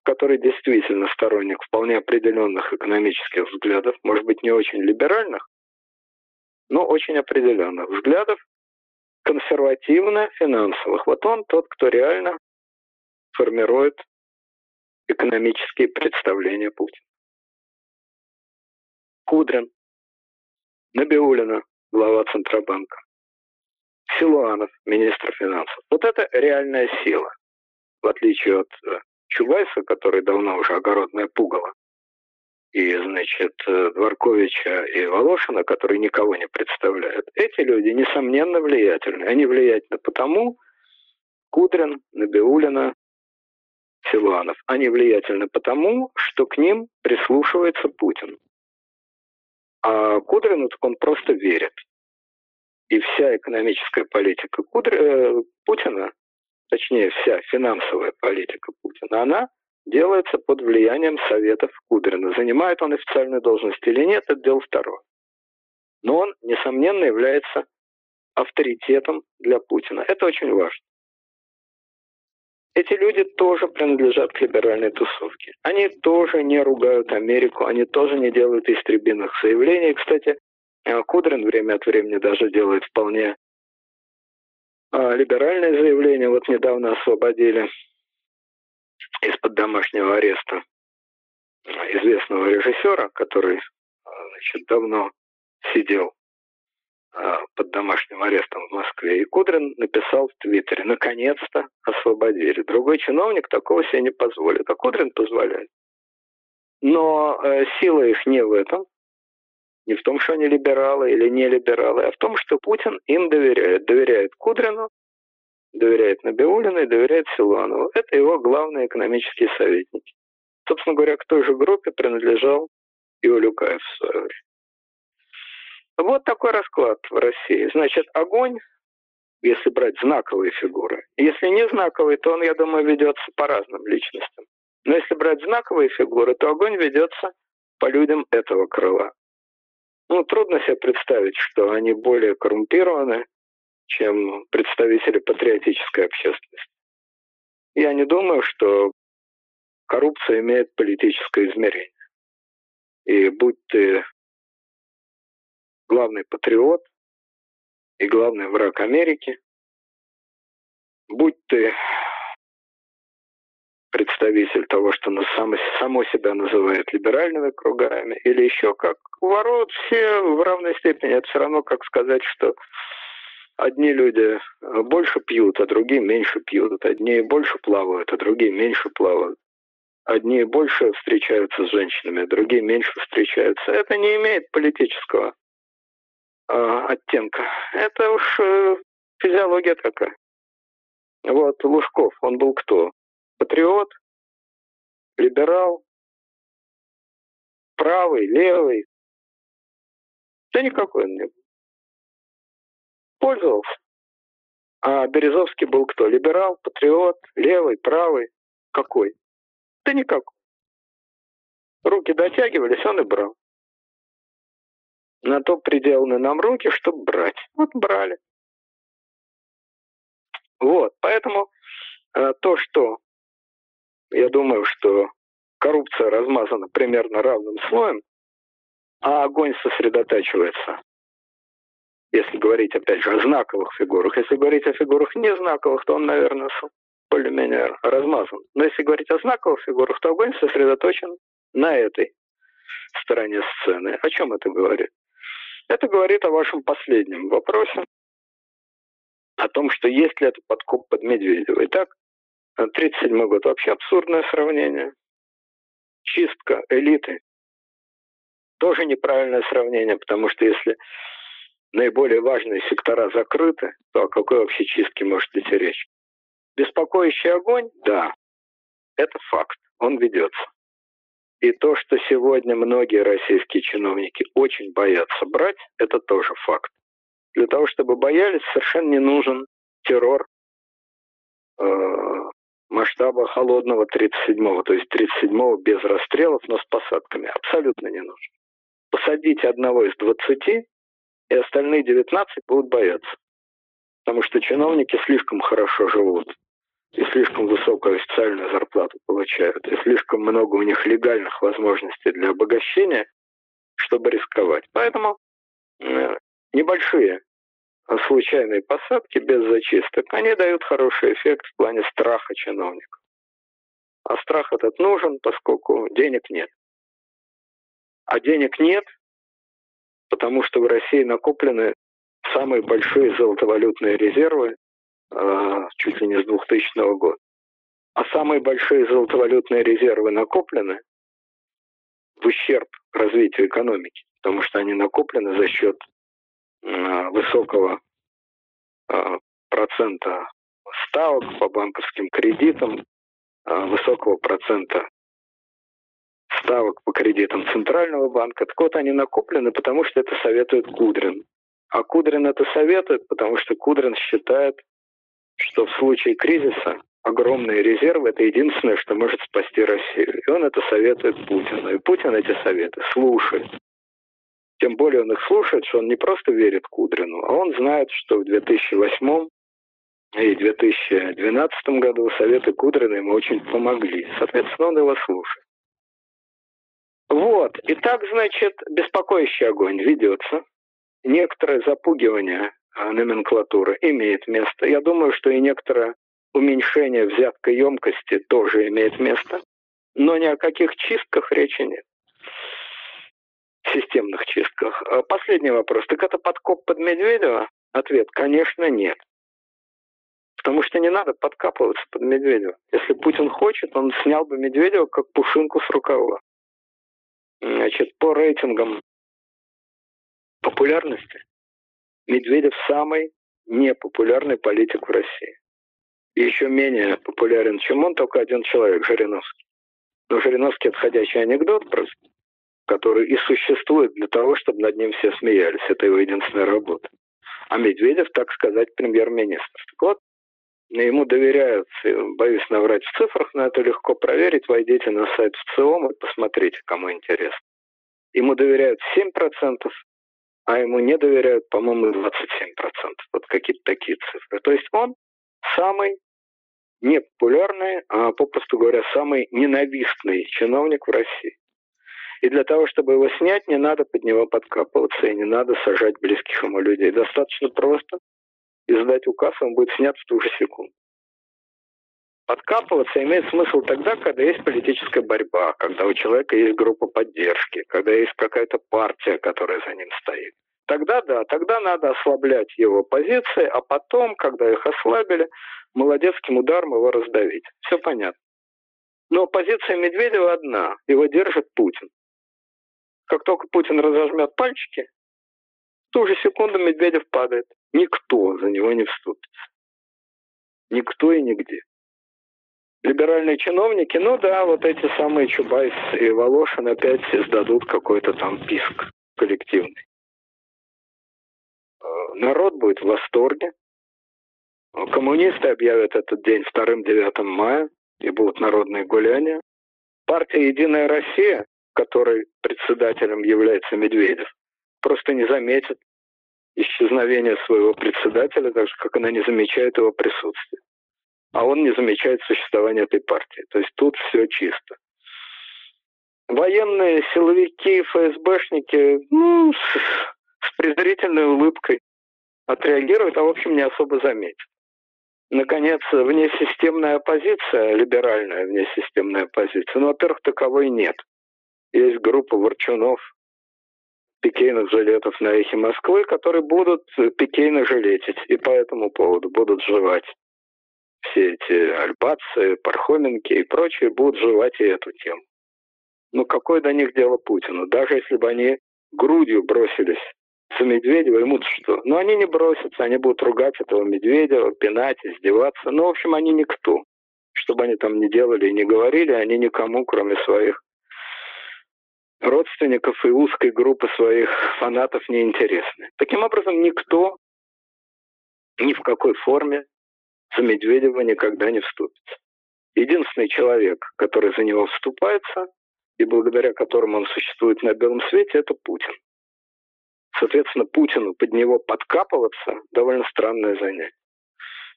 который действительно сторонник вполне определенных экономических взглядов, может быть, не очень либеральных, но очень определенных взглядов, консервативно-финансовых. Вот он тот, кто реально формирует экономические представления Путина. Кудрин, Набиулина, глава Центробанка, Силуанов, министр финансов. Вот это реальная сила в отличие от э, Чубайса, который давно уже огородное пугало, и, значит, э, Дворковича и Волошина, которые никого не представляют, эти люди, несомненно, влиятельны. Они влиятельны потому, Кудрин, Набиулина, Силуанов, они влиятельны потому, что к ним прислушивается Путин. А Кудрину так он просто верит. И вся экономическая политика Кудр... Э, Путина точнее вся финансовая политика Путина, она делается под влиянием советов Кудрина. Занимает он официальную должность или нет, это дело второе. Но он, несомненно, является авторитетом для Путина. Это очень важно. Эти люди тоже принадлежат к либеральной тусовке. Они тоже не ругают Америку, они тоже не делают истребиных заявлений. Кстати, э, Кудрин время от времени даже делает вполне э, либеральные заявления. Вот недавно освободили из-под домашнего ареста известного режиссера, который значит, давно сидел под домашним арестом в Москве. И Кудрин написал в Твиттере, наконец-то освободили. Другой чиновник такого себе не позволит, а Кудрин позволяет. Но э, сила их не в этом, не в том, что они либералы или не либералы, а в том, что Путин им доверяет. Доверяет Кудрину, доверяет Набиулину и доверяет Силуанову. Это его главные экономические советники. Собственно говоря, к той же группе принадлежал и Улюкаев в свое время. Вот такой расклад в России. Значит, огонь, если брать знаковые фигуры. Если не знаковые, то он, я думаю, ведется по разным личностям. Но если брать знаковые фигуры, то огонь ведется по людям этого крыла. Ну, трудно себе представить, что они более коррумпированы, чем представители патриотической общественности. Я не думаю, что коррупция имеет политическое измерение. И будь ты главный патриот и главный враг Америки, будь ты представитель того, что само, само себя называет либеральными кругами, или еще как ворот, все в равной степени. Это все равно как сказать, что одни люди больше пьют, а другие меньше пьют. Одни больше плавают, а другие меньше плавают. Одни больше встречаются с женщинами, а другие меньше встречаются. Это не имеет политического оттенка. Это уж э, физиология такая. Вот Лужков, он был кто? Патриот, либерал, правый, левый. Да никакой он не был. Пользовался. А Березовский был кто? Либерал, патриот, левый, правый. Какой? Да никакой. Руки дотягивались, он и брал. На то приделаны нам руки, чтобы брать. Вот брали. Вот, поэтому э, то, что я думаю, что коррупция размазана примерно равным слоем, а огонь сосредотачивается. Если говорить, опять же, о знаковых фигурах. Если говорить о фигурах не знаковых, то он, наверное, более-менее размазан. Но если говорить о знаковых фигурах, то огонь сосредоточен на этой стороне сцены. О чем это говорит? Это говорит о вашем последнем вопросе, о том, что есть ли это подкоп под Медведева. Итак, 1937 год вообще абсурдное сравнение. Чистка элиты. Тоже неправильное сравнение, потому что если наиболее важные сектора закрыты, то о какой вообще чистке может идти речь? Беспокоящий огонь? Да, это факт, он ведется. И то, что сегодня многие российские чиновники очень боятся брать, это тоже факт. Для того, чтобы боялись, совершенно не нужен террор э, масштаба холодного 37-го, то есть 37-го без расстрелов, но с посадками. Абсолютно не нужен. Посадите одного из 20, и остальные 19 будут бояться. Потому что чиновники слишком хорошо живут и слишком высокую официальную зарплату получают, и слишком много у них легальных возможностей для обогащения, чтобы рисковать. Поэтому э, небольшие случайные посадки без зачисток, они дают хороший эффект в плане страха чиновников. А страх этот нужен, поскольку денег нет. А денег нет, потому что в России накоплены самые большие золотовалютные резервы чуть ли не с 2000 года. А самые большие золотовалютные резервы накоплены в ущерб развитию экономики, потому что они накоплены за счет э, высокого э, процента ставок по банковским кредитам, э, высокого процента ставок по кредитам Центрального банка. Так вот, они накоплены, потому что это советует Кудрин. А Кудрин это советует, потому что Кудрин считает, что в случае кризиса огромные резервы – это единственное, что может спасти Россию. И он это советует Путину. И Путин эти советы слушает. Тем более он их слушает, что он не просто верит Кудрину, а он знает, что в 2008 и 2012 году советы Кудрина ему очень помогли. Соответственно, он его слушает. Вот. И так, значит, беспокоящий огонь ведется. Некоторое запугивание номенклатуры имеет место. Я думаю, что и некоторое уменьшение взяткой емкости тоже имеет место. Но ни о каких чистках речи нет. Системных чистках. А, последний вопрос. Так это подкоп под Медведева? Ответ, конечно, нет. Потому что не надо подкапываться под Медведева. Если Путин хочет, он снял бы Медведева как пушинку с рукава. Значит, по рейтингам популярности Медведев самый непопулярный политик в России. Еще менее популярен, чем он, только один человек, Жириновский. Но Жириновский – отходящий анекдот просто, который и существует для того, чтобы над ним все смеялись. Это его единственная работа. А Медведев, так сказать, премьер-министр. Так вот, ему доверяют, боюсь наврать в цифрах, но это легко проверить. Войдите на сайт ВЦИОМ и посмотрите, кому интересно. Ему доверяют 7%, а ему не доверяют, по-моему, 27%. Вот какие-то такие цифры. То есть он самый непопулярный, а попросту говоря, самый ненавистный чиновник в России. И для того, чтобы его снять, не надо под него подкапываться и не надо сажать близких ему людей. Достаточно просто издать указ, он будет снят в ту же секунду. Подкапываться имеет смысл тогда, когда есть политическая борьба, когда у человека есть группа поддержки, когда есть какая-то партия, которая за ним стоит. Тогда да, тогда надо ослаблять его позиции, а потом, когда их ослабили, молодецким ударом его раздавить. Все понятно. Но позиция Медведева одна. Его держит Путин. Как только Путин разожмет пальчики, в ту же секунду Медведев падает. Никто за него не вступится. Никто и нигде либеральные чиновники, ну да, вот эти самые Чубайс и Волошин опять сдадут какой-то там писк коллективный. Э, народ будет в восторге. Коммунисты объявят этот день 2-9 мая, и будут народные гуляния. Партия «Единая Россия», которой председателем является Медведев, просто не заметит исчезновения своего председателя, так же, как она не замечает его присутствие а он не замечает существования этой партии. То есть тут все чисто. Военные силовики, ФСБшники, ну, с, с презрительной улыбкой отреагируют, а в общем не особо заметят. Наконец, внесистемная оппозиция, либеральная внесистемная оппозиция, ну, во-первых, таковой нет. Есть группа ворчунов, пикейных жилетов на эхе Москвы, которые будут пикейно жилетить и по этому поводу будут жевать все эти альбацы, пархоменки и прочие будут жевать и эту тему. Ну какое до них дело Путину? Даже если бы они грудью бросились за Медведева, ему что? Но они не бросятся, они будут ругать этого Медведева, пинать, издеваться. Ну, в общем, они никто. Что бы они там ни делали и не говорили, они никому, кроме своих родственников и узкой группы своих фанатов не интересны. Таким образом, никто ни в какой форме за Медведева никогда не вступится. Единственный человек, который за него вступается, и благодаря которому он существует на белом свете, это Путин. Соответственно, Путину под него подкапываться – довольно странное занятие.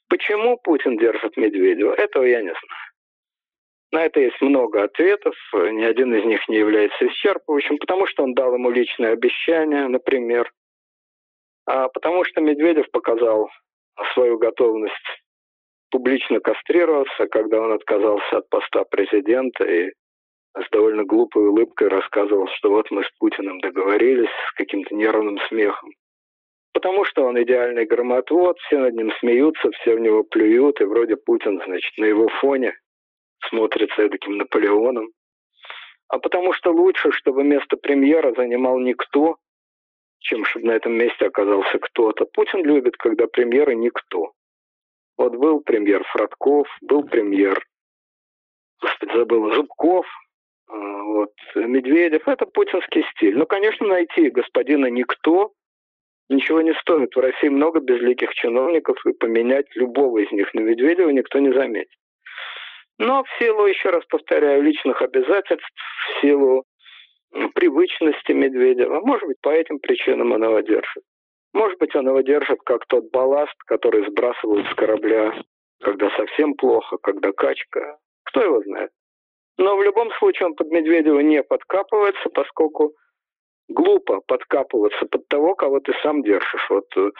Почему Путин держит Медведева, этого я не знаю. На это есть много ответов, ни один из них не является исчерпывающим, потому что он дал ему личное обещание, например, а потому что Медведев показал свою готовность публично кастрироваться, когда он отказался от поста президента и с довольно глупой улыбкой рассказывал, что вот мы с Путиным договорились с каким-то нервным смехом. Потому что он идеальный громотвод, все над ним смеются, все в него плюют, и вроде Путин, значит, на его фоне смотрится таким Наполеоном. А потому что лучше, чтобы место премьера занимал никто, чем чтобы на этом месте оказался кто-то. Путин любит, когда премьеры никто. Вот был премьер Фродков, был премьер, господи, забыл, Зубков, а, вот, Медведев. Это путинский стиль. Ну, конечно, найти господина никто ничего не стоит. В России много безликих чиновников, и поменять любого из них на Медведева никто не заметит. Но в силу, еще раз повторяю, личных обязательств, в силу привычности Медведева, может быть, по этим причинам он его держит. Может быть, он его держит как тот балласт, который сбрасывают с корабля, когда совсем плохо, когда качка. Кто его знает? Но в любом случае он под Медведева не подкапывается, поскольку глупо подкапываться под того, кого ты сам держишь. Вот э,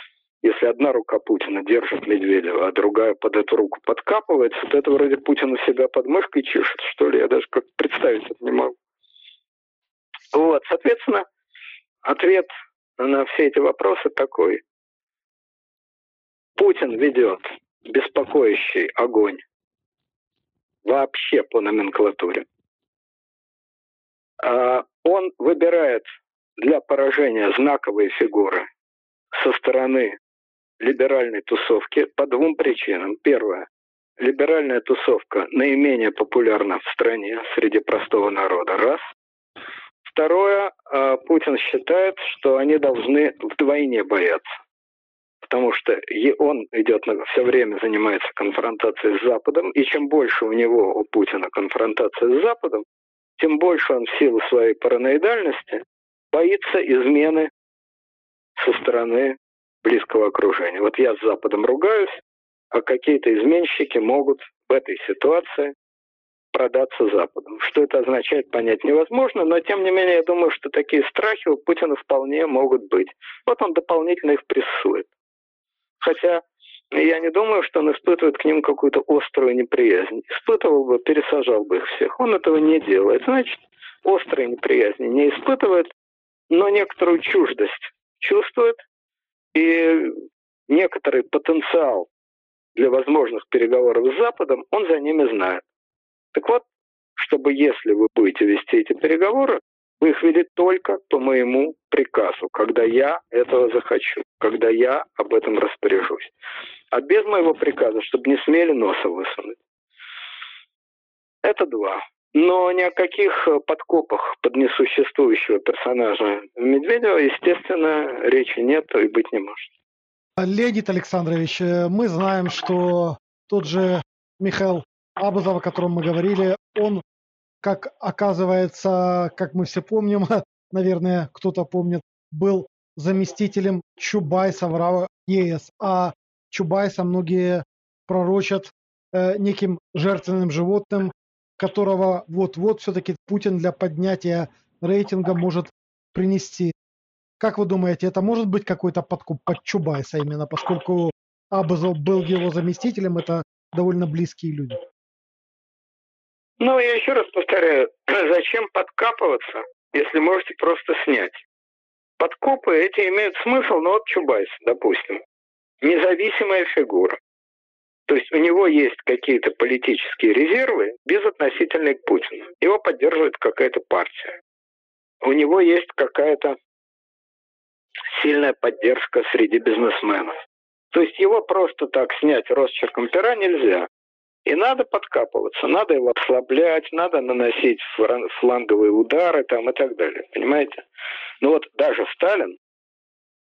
если одна рука Путина держит Медведева, а другая под эту руку подкапывается, то это вроде Путин у себя под мышкой чешет, что ли. Я даже как представить это не могу. Вот, соответственно, ответ на все эти вопросы такой. Путин ведет беспокоящий огонь вообще по номенклатуре. А, он выбирает для поражения знаковые фигуры со стороны либеральной тусовки по двум причинам. Первое. Либеральная тусовка наименее популярна в стране среди простого народа. Раз. Второе. А, Путин считает, что они должны вдвойне бояться потому что он идет все время занимается конфронтацией с Западом, и чем больше у него, у Путина, конфронтация с Западом, тем больше он в силу своей параноидальности боится измены со стороны близкого окружения. Вот я с Западом ругаюсь, а какие-то изменщики могут в этой ситуации продаться Западу. Что это означает, понять невозможно, но тем не менее я думаю, что такие страхи у Путина вполне могут быть. Вот он дополнительно их прессует. Хотя я не думаю, что он испытывает к ним какую-то острую неприязнь. Испытывал бы, пересажал бы их всех. Он этого не делает. Значит, острой неприязни не испытывает, но некоторую чуждость чувствует и некоторый потенциал для возможных переговоров с Западом он за ними знает. Так вот, чтобы если вы будете вести эти переговоры, вы их вели только по моему приказу, когда я этого захочу, когда я об этом распоряжусь. А без моего приказа, чтобы не смели носа высунуть. Это два. Но ни о каких подкопах под несуществующего персонажа Медведева, естественно, речи нет и быть не может. Леонид Александрович, э, мы знаем, что тот же Михаил Абазов, о котором мы говорили, он как оказывается, как мы все помним, (laughs) наверное, кто-то помнит, был заместителем Чубайса в ЕС, а Чубайса многие пророчат э, неким жертвенным животным, которого вот-вот все-таки Путин для поднятия рейтинга может принести. Как вы думаете, это может быть какой-то подкуп под Чубайса именно, поскольку Абазов был его заместителем, это довольно близкие люди? Ну, я еще раз повторяю, (clears throat) зачем подкапываться, если можете просто снять? Подкопы эти имеют смысл, ну вот Чубайс, допустим, независимая фигура. То есть у него есть какие-то политические резервы, безотносительные к Путину. Его поддерживает какая-то партия. У него есть какая-то сильная поддержка среди бизнесменов. То есть его просто так снять росчерком пера нельзя. И надо подкапываться, надо его ослаблять, надо наносить фланговые удары там и так далее. Понимаете? Ну вот даже Сталин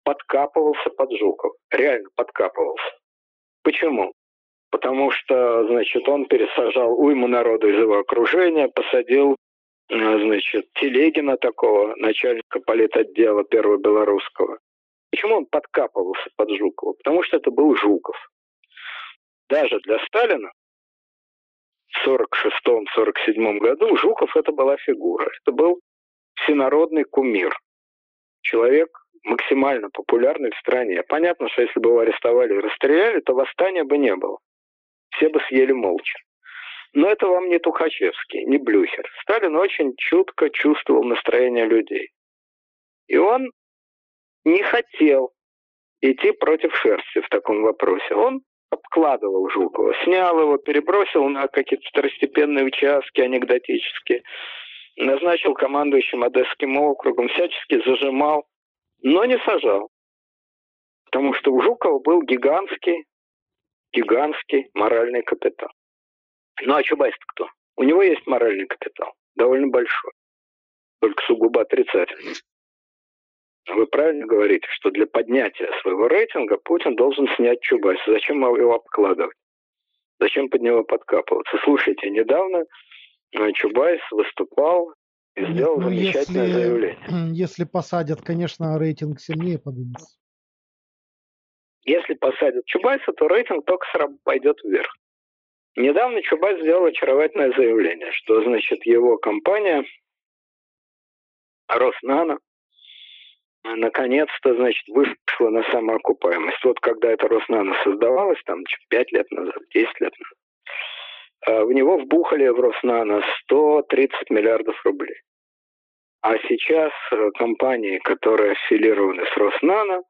подкапывался под Жуков. Реально подкапывался. Почему? Потому что, значит, он пересажал уйму народу из его окружения, посадил, э, значит, Телегина такого, начальника политотдела первого белорусского. Почему он подкапывался под Жукова? Потому что это был Жуков. Даже для Сталина 46-47 году Жуков это была фигура. Это был всенародный кумир. Человек максимально популярный в стране. Понятно, что если бы его арестовали и расстреляли, то восстания бы не было. Все бы съели молча. Но это вам не Тухачевский, не Блюхер. Сталин очень чутко чувствовал настроение людей. И он не хотел идти против шерсти в таком вопросе. Он обкладывал Жукова, снял его, перебросил на какие-то второстепенные участки анекдотические, назначил командующим Одесским округом, всячески зажимал, но не сажал. Потому что у Жукова был гигантский, гигантский моральный капитал. Ну а чубайс кто? У него есть моральный капитал, довольно большой, только сугубо отрицательный. Вы правильно говорите, что для поднятия своего рейтинга Путин должен снять Чубайса. Зачем его обкладывать? Зачем под него подкапываться? Слушайте, недавно э, Чубайс выступал и сделал ну, замечательное если, заявление. Если посадят, конечно, рейтинг сильнее поднимется. Если посадят Чубайса, то рейтинг только пойдет вверх. Недавно Чубайс сделал очаровательное заявление, что, значит, его компания Роснано наконец-то, значит, вышла на самоокупаемость. Вот когда это Роснано создавалось, там, 5 лет назад, 10 лет назад, а, в него вбухали в Роснано 130 миллиардов рублей. А сейчас э, компании, которые аффилированы с Роснано,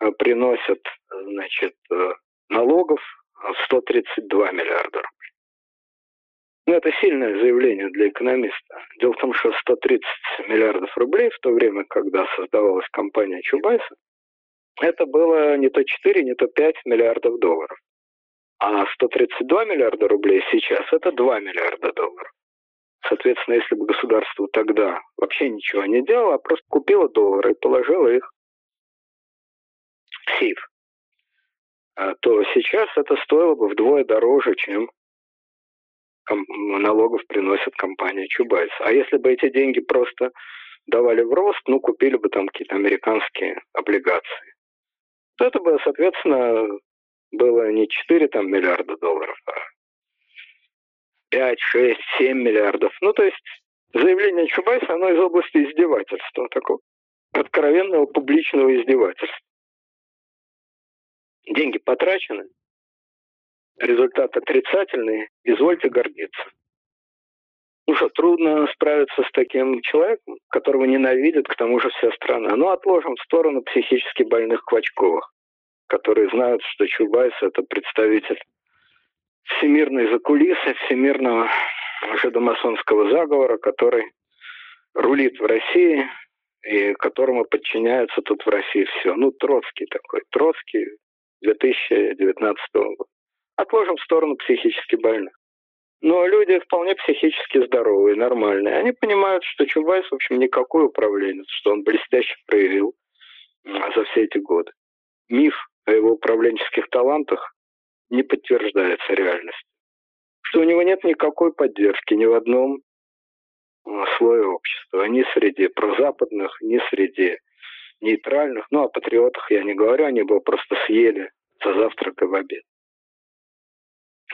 э, приносят, значит, э, налогов в 132 миллиарда рублей. Ну, это сильное заявление для экономиста. Дело в том, что 130 миллиардов рублей в то время, когда создавалась компания Чубайса, это было не то 4, не то 5 миллиардов долларов. А 132 миллиарда рублей сейчас – это 2 миллиарда долларов. Соответственно, если бы государство тогда вообще ничего не делало, а просто купило доллары и положило их в сейф, а, то сейчас это стоило бы вдвое дороже, чем налогов приносит компания Чубайс. А если бы эти деньги просто давали в рост, ну, купили бы там какие-то американские облигации, то это бы, соответственно, было не 4 там, миллиарда долларов, а 5, 6, 7 миллиардов. Ну, то есть заявление Чубайса, оно из области издевательства, такого откровенного публичного издевательства. Деньги потрачены, результат отрицательный, извольте гордиться. Ну что, трудно справиться с таким человеком, которого ненавидит к тому же вся страна. Ну, отложим в сторону психически больных Квачковых, которые знают, что Чубайс – это представитель всемирной закулисы, всемирного жидомасонского заговора, который рулит в России и которому подчиняется тут в России все. Ну, Троцкий такой, Троцкий 2019 года. Отложим в сторону психически больных. Но люди вполне психически здоровые, нормальные. Они понимают, что Чубайс, в общем, никакой управленец, что он блестяще проявил за все эти годы. Миф о его управленческих талантах не подтверждается реальностью. Что у него нет никакой поддержки ни в одном слое общества. Ни среди прозападных, ни среди нейтральных. Ну, о патриотах я не говорю, они бы просто съели за завтрак и в обед.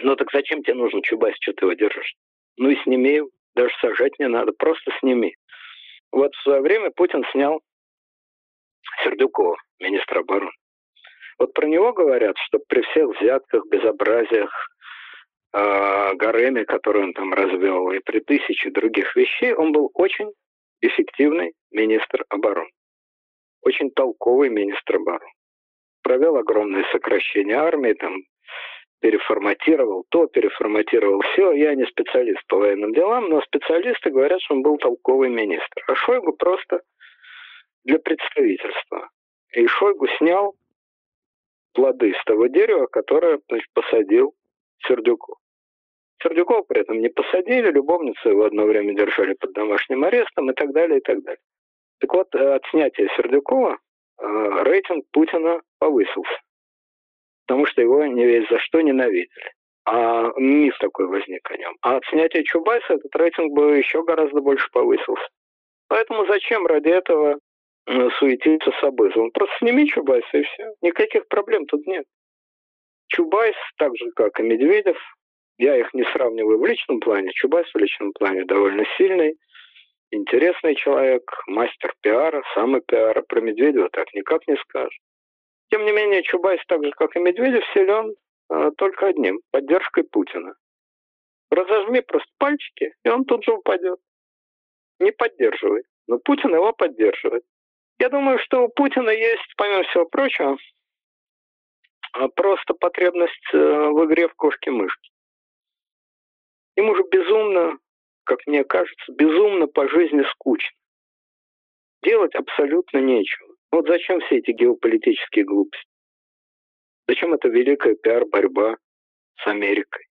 Ну так зачем тебе нужен Чубайс, что ты его держишь? Ну и сними его, даже сажать не надо, просто сними. Вот в свое время Путин снял Сердюкова, министра обороны. Вот про него говорят, что при всех взятках, безобразиях, э, гареме, который он там развел, и при тысяче других вещей, он был очень эффективный министр обороны. Очень толковый министр обороны. Провел огромное сокращение армии, там переформатировал то, переформатировал все. Я не специалист по военным делам, но специалисты говорят, что он был толковый министр. А Шойгу просто для представительства. И Шойгу снял плоды с того дерева, которое значит, посадил Сердюков. Сердюкова при этом не посадили, любовницу его одно время держали под домашним арестом и так далее, и так далее. Так вот, от снятия Сердюкова э, рейтинг Путина повысился потому что его не весь за что ненавидели. А миф такой возник о нем. А от снятия Чубайса этот рейтинг бы еще гораздо больше повысился. Поэтому зачем ради этого суетиться с Абызовым? Просто сними Чубайса и все. Никаких проблем тут нет. Чубайс, так же как и Медведев, я их не сравниваю в личном плане. Чубайс в личном плане довольно сильный, интересный человек, мастер пиара, самопиара. Про Медведева так никак не скажешь. Тем не менее, Чубайс, так же как и Медведев, силен э, только одним – поддержкой Путина. Разожми просто пальчики, и он тут же упадет. Не поддерживай. Но Путин его поддерживает. Я думаю, что у Путина есть, помимо всего прочего, а, просто потребность э, в игре в кошки-мышки. Ему же безумно, как мне кажется, безумно по жизни скучно. Делать абсолютно нечего. Вот зачем все эти геополитические глупости? Зачем эта великая пиар-борьба с Америкой?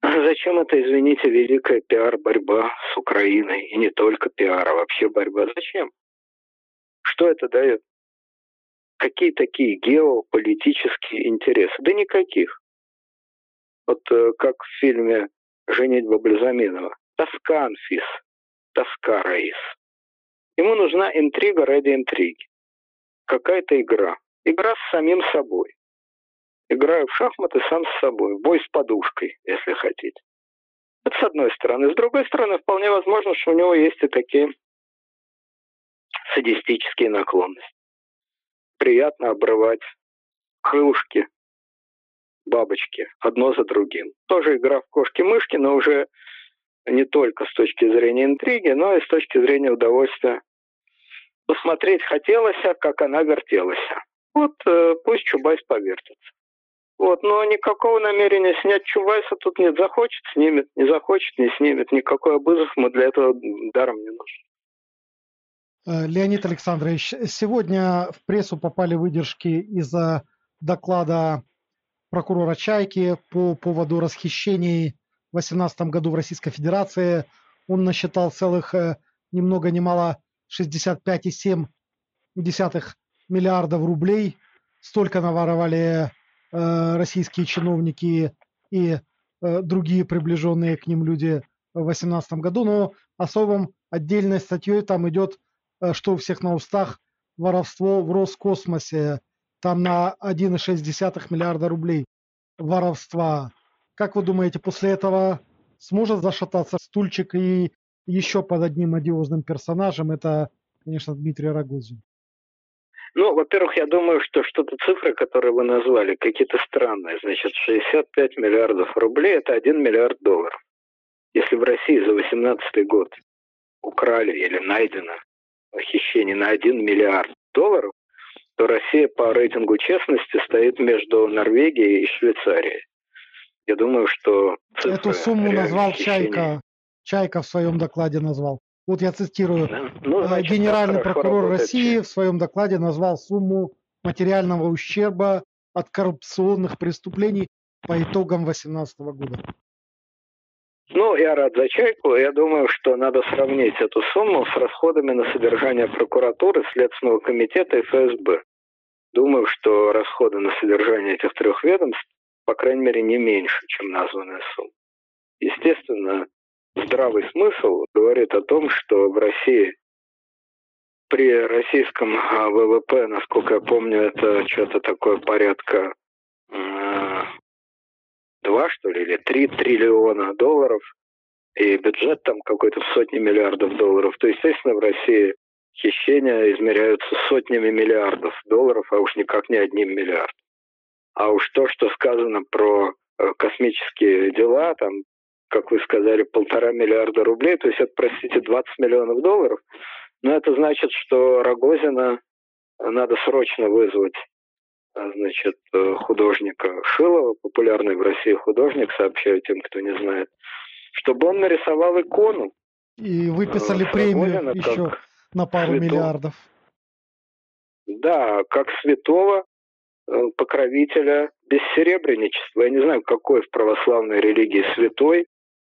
А (laughs) зачем это, извините, великая пиар-борьба с Украиной? И не только пиар, а вообще борьба. Зачем? Что это дает? Какие такие геополитические интересы? Да никаких. Вот э, как в фильме «Женитьба Бальзаминова». Тоска Анфис, тоска Раис. Ему нужна интрига ради интриги. Какая-то игра. Игра с самим собой. Играю в шахматы сам с собой. Бой с подушкой, если хотите. Это с одной стороны. С другой стороны, вполне возможно, что у него есть и такие садистические наклонности. Приятно обрывать крылышки бабочки одно за другим. Тоже игра в кошки-мышки, но уже не только с точки зрения интриги, но и с точки зрения удовольствия. Посмотреть хотелось, как она вертелась. Вот э, пусть Чубайс повертится. Вот, но никакого намерения снять Чубайса тут нет. Захочет, снимет, не захочет, не снимет. Никакой обызов мы для этого даром не нужен. Э, Леонид Александрович, сегодня в прессу попали выдержки из-за доклада прокурора Чайки по поводу расхищений в 2018 году в Российской Федерации. Он насчитал целых э, ни много ни 65,7 миллиардов рублей. Столько наворовали э, российские чиновники и э, другие приближенные к ним люди в 2018 году. Но особым отдельной статьей там идет, э, что у всех на устах, воровство в Роскосмосе. Там на 1,6 миллиарда рублей воровства. Как вы думаете, после этого сможет зашататься стульчик и еще под одним одиозным персонажем? Это, конечно, Дмитрий Рогозин. Ну, во-первых, я думаю, что что-то цифры, которые вы назвали, какие-то странные. Значит, 65 миллиардов рублей – это 1 миллиард долларов. Если в России за 2018 год украли или найдено хищение на 1 миллиард долларов, то Россия по рейтингу честности стоит между Норвегией и Швейцарией. Я думаю, что... Эту сумму назвал хищения... Чайка. Чайка в своем докладе назвал. Вот я цитирую. Ну, э, значит, Генеральный прокурор России в своем докладе назвал сумму материального ущерба от коррупционных преступлений по итогам 2018 года. Ну, я рад за чайку. Я думаю, что надо сравнить эту сумму с расходами на содержание прокуратуры, Следственного комитета и ФСБ. Думаю, что расходы на содержание этих трех ведомств, по крайней мере, не меньше, чем названная сумма. Естественно, здравый смысл говорит о том, что в России при российском а, ВВП, насколько я помню, это что-то такое порядка 2, что ли, или 3 триллиона долларов, и бюджет там какой-то в сотни миллиардов долларов, то, естественно, в России хищения измеряются сотнями миллиардов долларов, а уж никак не одним миллиардом. А уж то, что сказано про э, космические дела, там как вы сказали, полтора миллиарда рублей, то есть это, простите, 20 миллионов долларов. Но это значит, что Рогозина надо срочно вызвать а, значит, э, художника Шилова, популярный в России художник, сообщаю тем, кто не знает, чтобы он нарисовал икону. И выписали э, премию еще на пару святого. миллиардов. Да, как святого э, покровителя бессеребреничества. Я не знаю, какой в православной религии святой,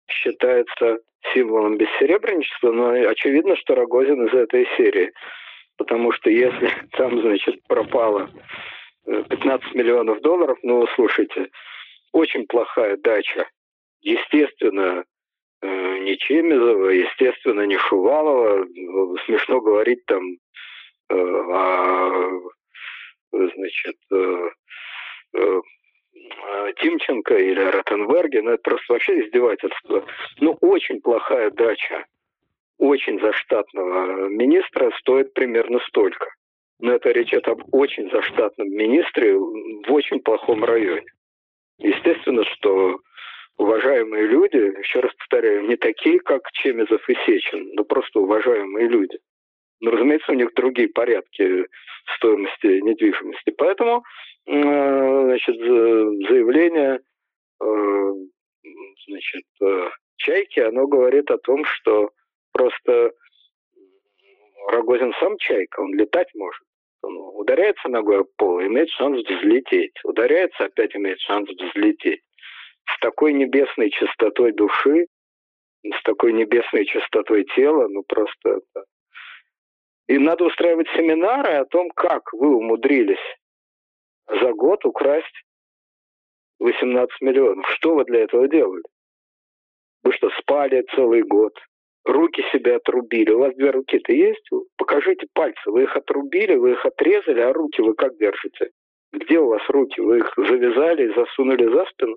считается символом бессеребренничества, но очевидно, что Рогозин из этой серии. Потому что если (laughs) там, значит, пропало 15 э, миллионов долларов, ну, слушайте, очень плохая дача. Естественно, э, не Чемизова, естественно, не Шувалова. Смешно говорить там э, о, значит, Тимченко или Ротенберге, ну это просто вообще издевательство. Ну, очень плохая дача очень заштатного министра стоит примерно столько. Но это речь идет об очень заштатном министре в очень плохом районе. Естественно, что уважаемые люди, еще раз повторяю, не такие, как Чемизов и Сечин, но просто уважаемые люди. Но, разумеется, у них другие порядки стоимости недвижимости. Поэтому Э, значит, заявление э, значит, э, Чайки, оно говорит о том, что просто Рогозин сам Чайка, он летать может. Он ударяется ногой об пол, имеет шанс взлететь. Ударяется, опять имеет шанс взлететь. С такой небесной чистотой души, с такой небесной чистотой тела, ну просто... И надо устраивать семинары о том, как вы умудрились за год украсть 18 миллионов. Что вы для этого делали? Вы что, спали целый год? Руки себе отрубили. У вас две руки-то есть? Покажите пальцы. Вы их отрубили, вы их отрезали, а руки вы как держите? Где у вас руки? Вы их завязали и засунули за спину?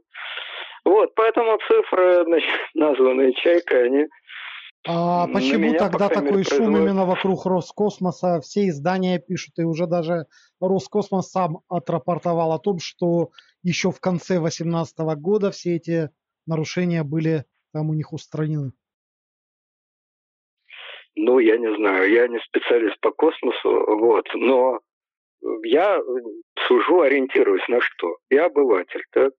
Вот, поэтому цифры, значит, (laughs) названные чайкой, они а почему меня, тогда такой шум именно вокруг Роскосмоса? Все издания пишут, и уже даже Роскосмос сам отрапортовал о том, что еще в конце 2018 года все эти нарушения были там у них устранены. Ну, я не знаю, я не специалист по космосу, вот, но я сужу, ориентируюсь на что? Я обыватель, так?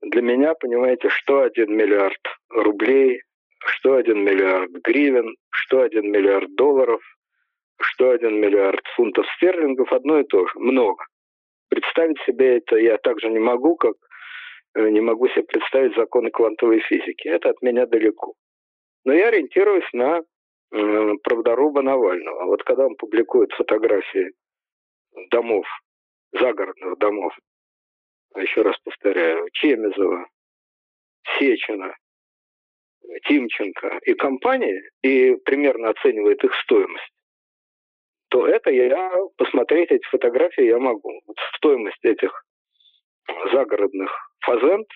Для меня, понимаете, что один миллиард рублей, что один миллиард гривен, что один миллиард долларов, что один миллиард фунтов стерлингов, одно и то же, много. Представить себе это я также не могу, как э, не могу себе представить законы квантовой физики. Это от меня далеко. Но я ориентируюсь на э, правдоруба Навального. Вот когда он публикует фотографии домов, загородных домов, еще раз повторяю, Чемезова, Сечина, Тимченко и компании, и примерно оценивает их стоимость, то это я посмотреть эти фотографии я могу. Вот стоимость этих загородных фазенд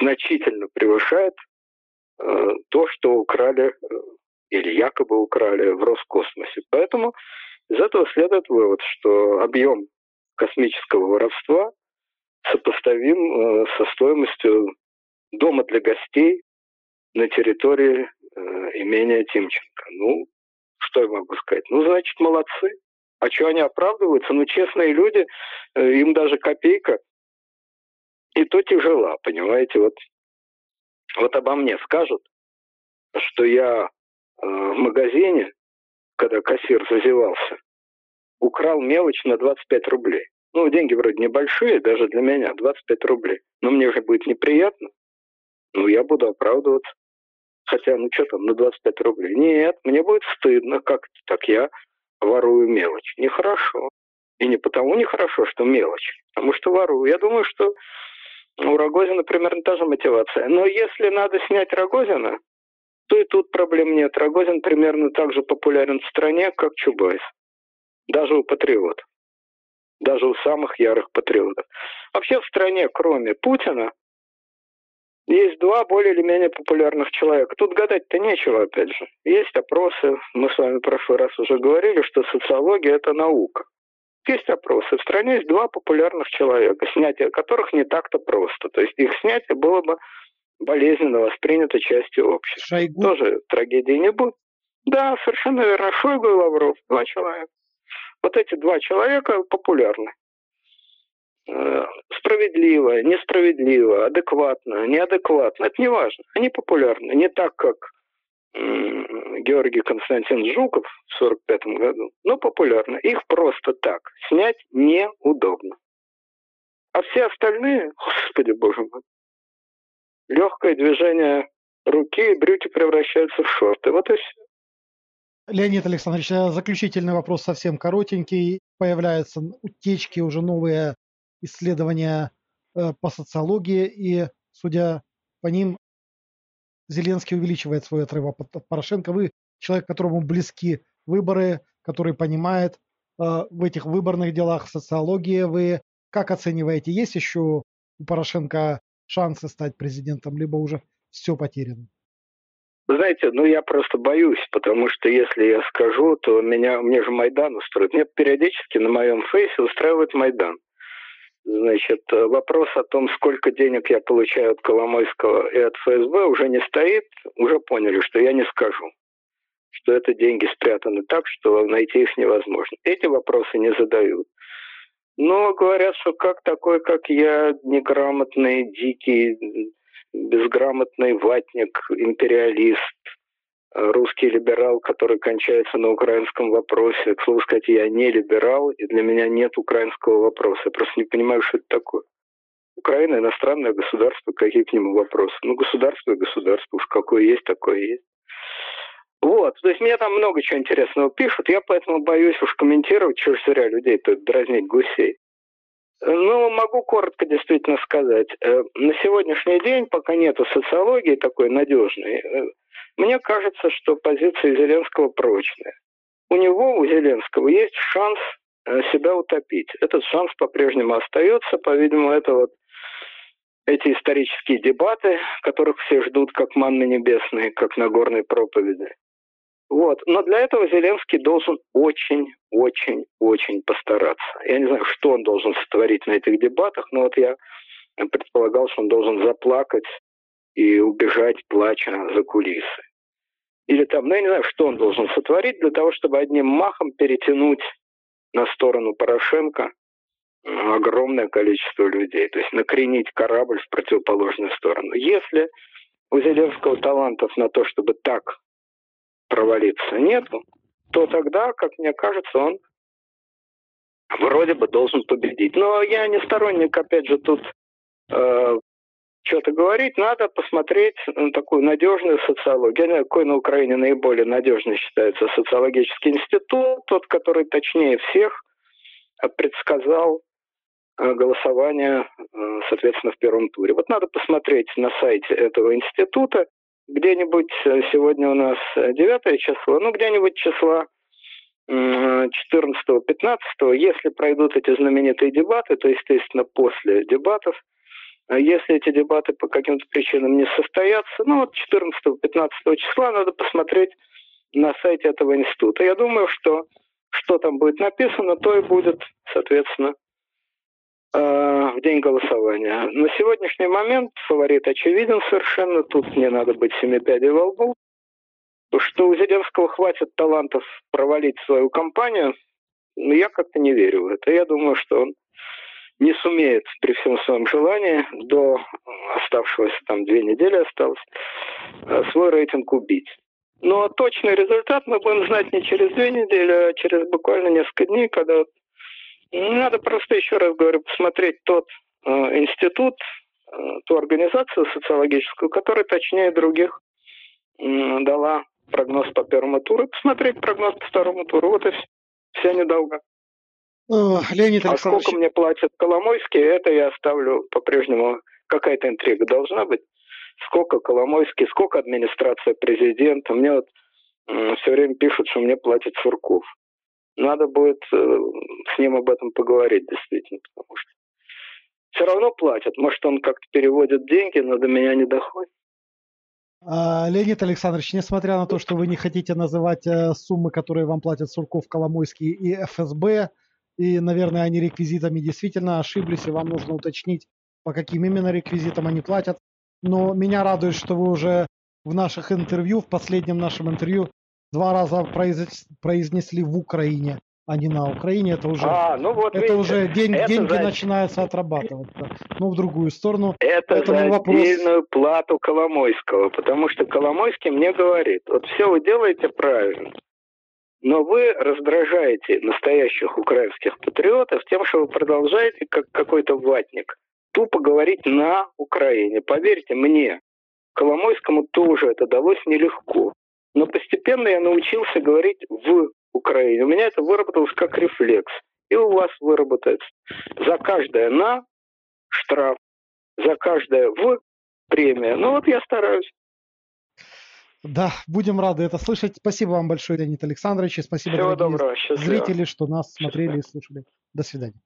значительно превышает э, то, что украли э, или якобы украли в Роскосмосе. Поэтому из этого следует вывод, что объем космического воровства сопоставим э, со стоимостью дома для гостей на территории э, имения Тимченко. Ну, что я могу сказать? Ну, значит, молодцы. А что они оправдываются? Ну, честные люди, э, им даже копейка, и то тяжела, понимаете? Вот, вот обо мне скажут, что я э, в магазине, когда кассир зазевался, украл мелочь на 25 рублей. Ну, деньги вроде небольшие, даже для меня, 25 рублей. Но мне же будет неприятно. Ну, я буду оправдываться. Хотя, ну что там, на 25 рублей. Нет, мне будет стыдно, как так я ворую мелочь. Нехорошо. И не потому нехорошо, что мелочь, потому что ворую. Я думаю, что у Рогозина примерно та же мотивация. Но если надо снять Рогозина, то и тут проблем нет. Рогозин примерно так же популярен в стране, как Чубайс. Даже у патриотов. Даже у самых ярых патриотов. Вообще в стране, кроме Путина, есть два более или менее популярных человека. Тут гадать-то нечего, опять же. Есть опросы. Мы с вами в прошлый раз уже говорили, что социология – это наука. Есть опросы. В стране есть два популярных человека, снятие которых не так-то просто. То есть их снятие было бы болезненно воспринято частью общества. Шойгу. Тоже трагедии не будет. Да, совершенно верно. Шойгу и Лавров. Два человека. Вот эти два человека популярны. Э, справедливо, несправедливо, адекватно, неадекватно, это не важно. Они популярны. Не так, как Георгий Константин Жуков в 1945 году, но популярны. Их просто так снять неудобно. А все остальные, господи боже мой, легкое движение руки и брюки превращаются в шорты. Вот и все. Леонид Александрович, заключительный вопрос совсем коротенький. Появляются утечки уже новые исследования э, по социологии, и, судя по ним, Зеленский увеличивает свой отрыв от Порошенко. Вы человек, которому близки выборы, который понимает э, в этих выборных делах социологии. Вы как оцениваете, есть еще у Порошенко шансы стать президентом, либо уже все потеряно? Вы знаете, ну я просто боюсь, потому что если я скажу, то меня, мне же Майдан устроит. Мне периодически на моем фейсе устраивает Майдан. Значит, э, вопрос о том, сколько денег я получаю от Коломойского и от ФСБ уже не стоит. Уже поняли, что я не скажу. Что это деньги спрятаны так, что найти их невозможно. Эти вопросы не задают. Но говорят, что как такой, как я, неграмотный, дикий, безграмотный ватник, империалист, русский либерал, который кончается на украинском вопросе. К слову сказать, я не либерал, и для меня нет украинского вопроса. Я просто не понимаю, что это такое. Украина иностранное государство, какие к нему вопросы? Ну, государство и государство, уж какое есть, такое есть. Вот, то есть мне там много чего интересного пишут, я поэтому боюсь уж комментировать, чего ж зря людей тут дразнить гусей. Ну, могу коротко действительно сказать. Э, на сегодняшний день, пока нету социологии такой надежной, э, мне кажется, что позиция Зеленского прочная. У него, у Зеленского, есть шанс э, себя утопить. Этот шанс по-прежнему остается. По-видимому, это вот эти исторические дебаты, которых все ждут как манны небесные, как на горной проповеди. Вот. Но для этого Зеленский должен очень, очень, очень постараться. Я не знаю, что он должен сотворить на этих дебатах, но вот я предполагал, что он должен заплакать и убежать, плача за кулисы. Или там, ну я не знаю, что он должен сотворить для того, чтобы одним махом перетянуть на сторону Порошенко огромное количество людей. То есть накренить корабль в противоположную сторону. Если у Зеленского талантов на то, чтобы так провалиться нету, то тогда, как мне кажется, он вроде бы должен победить. Но я не сторонник, опять же, тут э, что-то говорить. Надо посмотреть на такую надежную социологию. Я какой на Украине наиболее надежный считается социологический институт, тот, который точнее всех предсказал э, голосование, э, соответственно, в первом туре. Вот надо посмотреть на сайте этого института, где-нибудь э, сегодня у нас 9 число, ну где-нибудь числа 14-15, если пройдут эти знаменитые дебаты, то, естественно, после дебатов, а если эти дебаты по каким-то причинам не состоятся, ну вот 14-15 числа надо посмотреть на сайте этого института. Я думаю, что что там будет написано, то и будет, соответственно, Э, в день голосования. На сегодняшний момент фаворит очевиден совершенно. Тут не надо быть семипядей во лбу. Что у Зеленского хватит талантов провалить свою кампанию, ну, я как-то не верю в это. Я думаю, что он не сумеет при всем своем желании до оставшегося там две недели осталось э, свой рейтинг убить. Но точный результат мы будем знать не через две недели, а через буквально несколько дней, когда надо просто, еще раз говорю, посмотреть тот э, институт, э, ту организацию социологическую, которая точнее других э, дала прогноз по первому туру, посмотреть прогноз по второму туру. Вот и. Вся недолго. Леонид А сколько мне платят Коломойский, это я оставлю по-прежнему. Какая-то интрига должна быть. Сколько Коломойский, сколько администрация президента. Мне вот все время пишут, что мне платит Сурков надо будет э, с ним об этом поговорить действительно, потому что все равно платят. Может, он как-то переводит деньги, но до меня не доходит. А, Леонид Александрович, несмотря на то, что вы не хотите называть э, суммы, которые вам платят Сурков, Коломойский и ФСБ, и, наверное, они реквизитами действительно ошиблись, и вам нужно уточнить, по каким именно реквизитам они платят. Но меня радует, что вы уже в наших интервью, в последнем нашем интервью, два раза произнесли в Украине, а не на Украине, это уже, а, ну вот, это видите, уже день, это деньги за... начинаются отрабатываться. Ну, в другую сторону. Это за вопрос... отдельную плату Коломойского, потому что Коломойский мне говорит, вот все вы делаете правильно, но вы раздражаете настоящих украинских патриотов тем, что вы продолжаете, как какой-то ватник, тупо говорить на Украине. Поверьте мне, Коломойскому тоже это далось нелегко. Но постепенно я научился говорить в Украине. У меня это выработалось как рефлекс. И у вас выработается. За каждое «на» штраф, за каждое «в» премия. Ну вот я стараюсь. Да, будем рады это слышать. Спасибо вам большое, Леонид Александрович. И спасибо, Всего дорогие доброго. зрители, что нас смотрели и слушали. До свидания.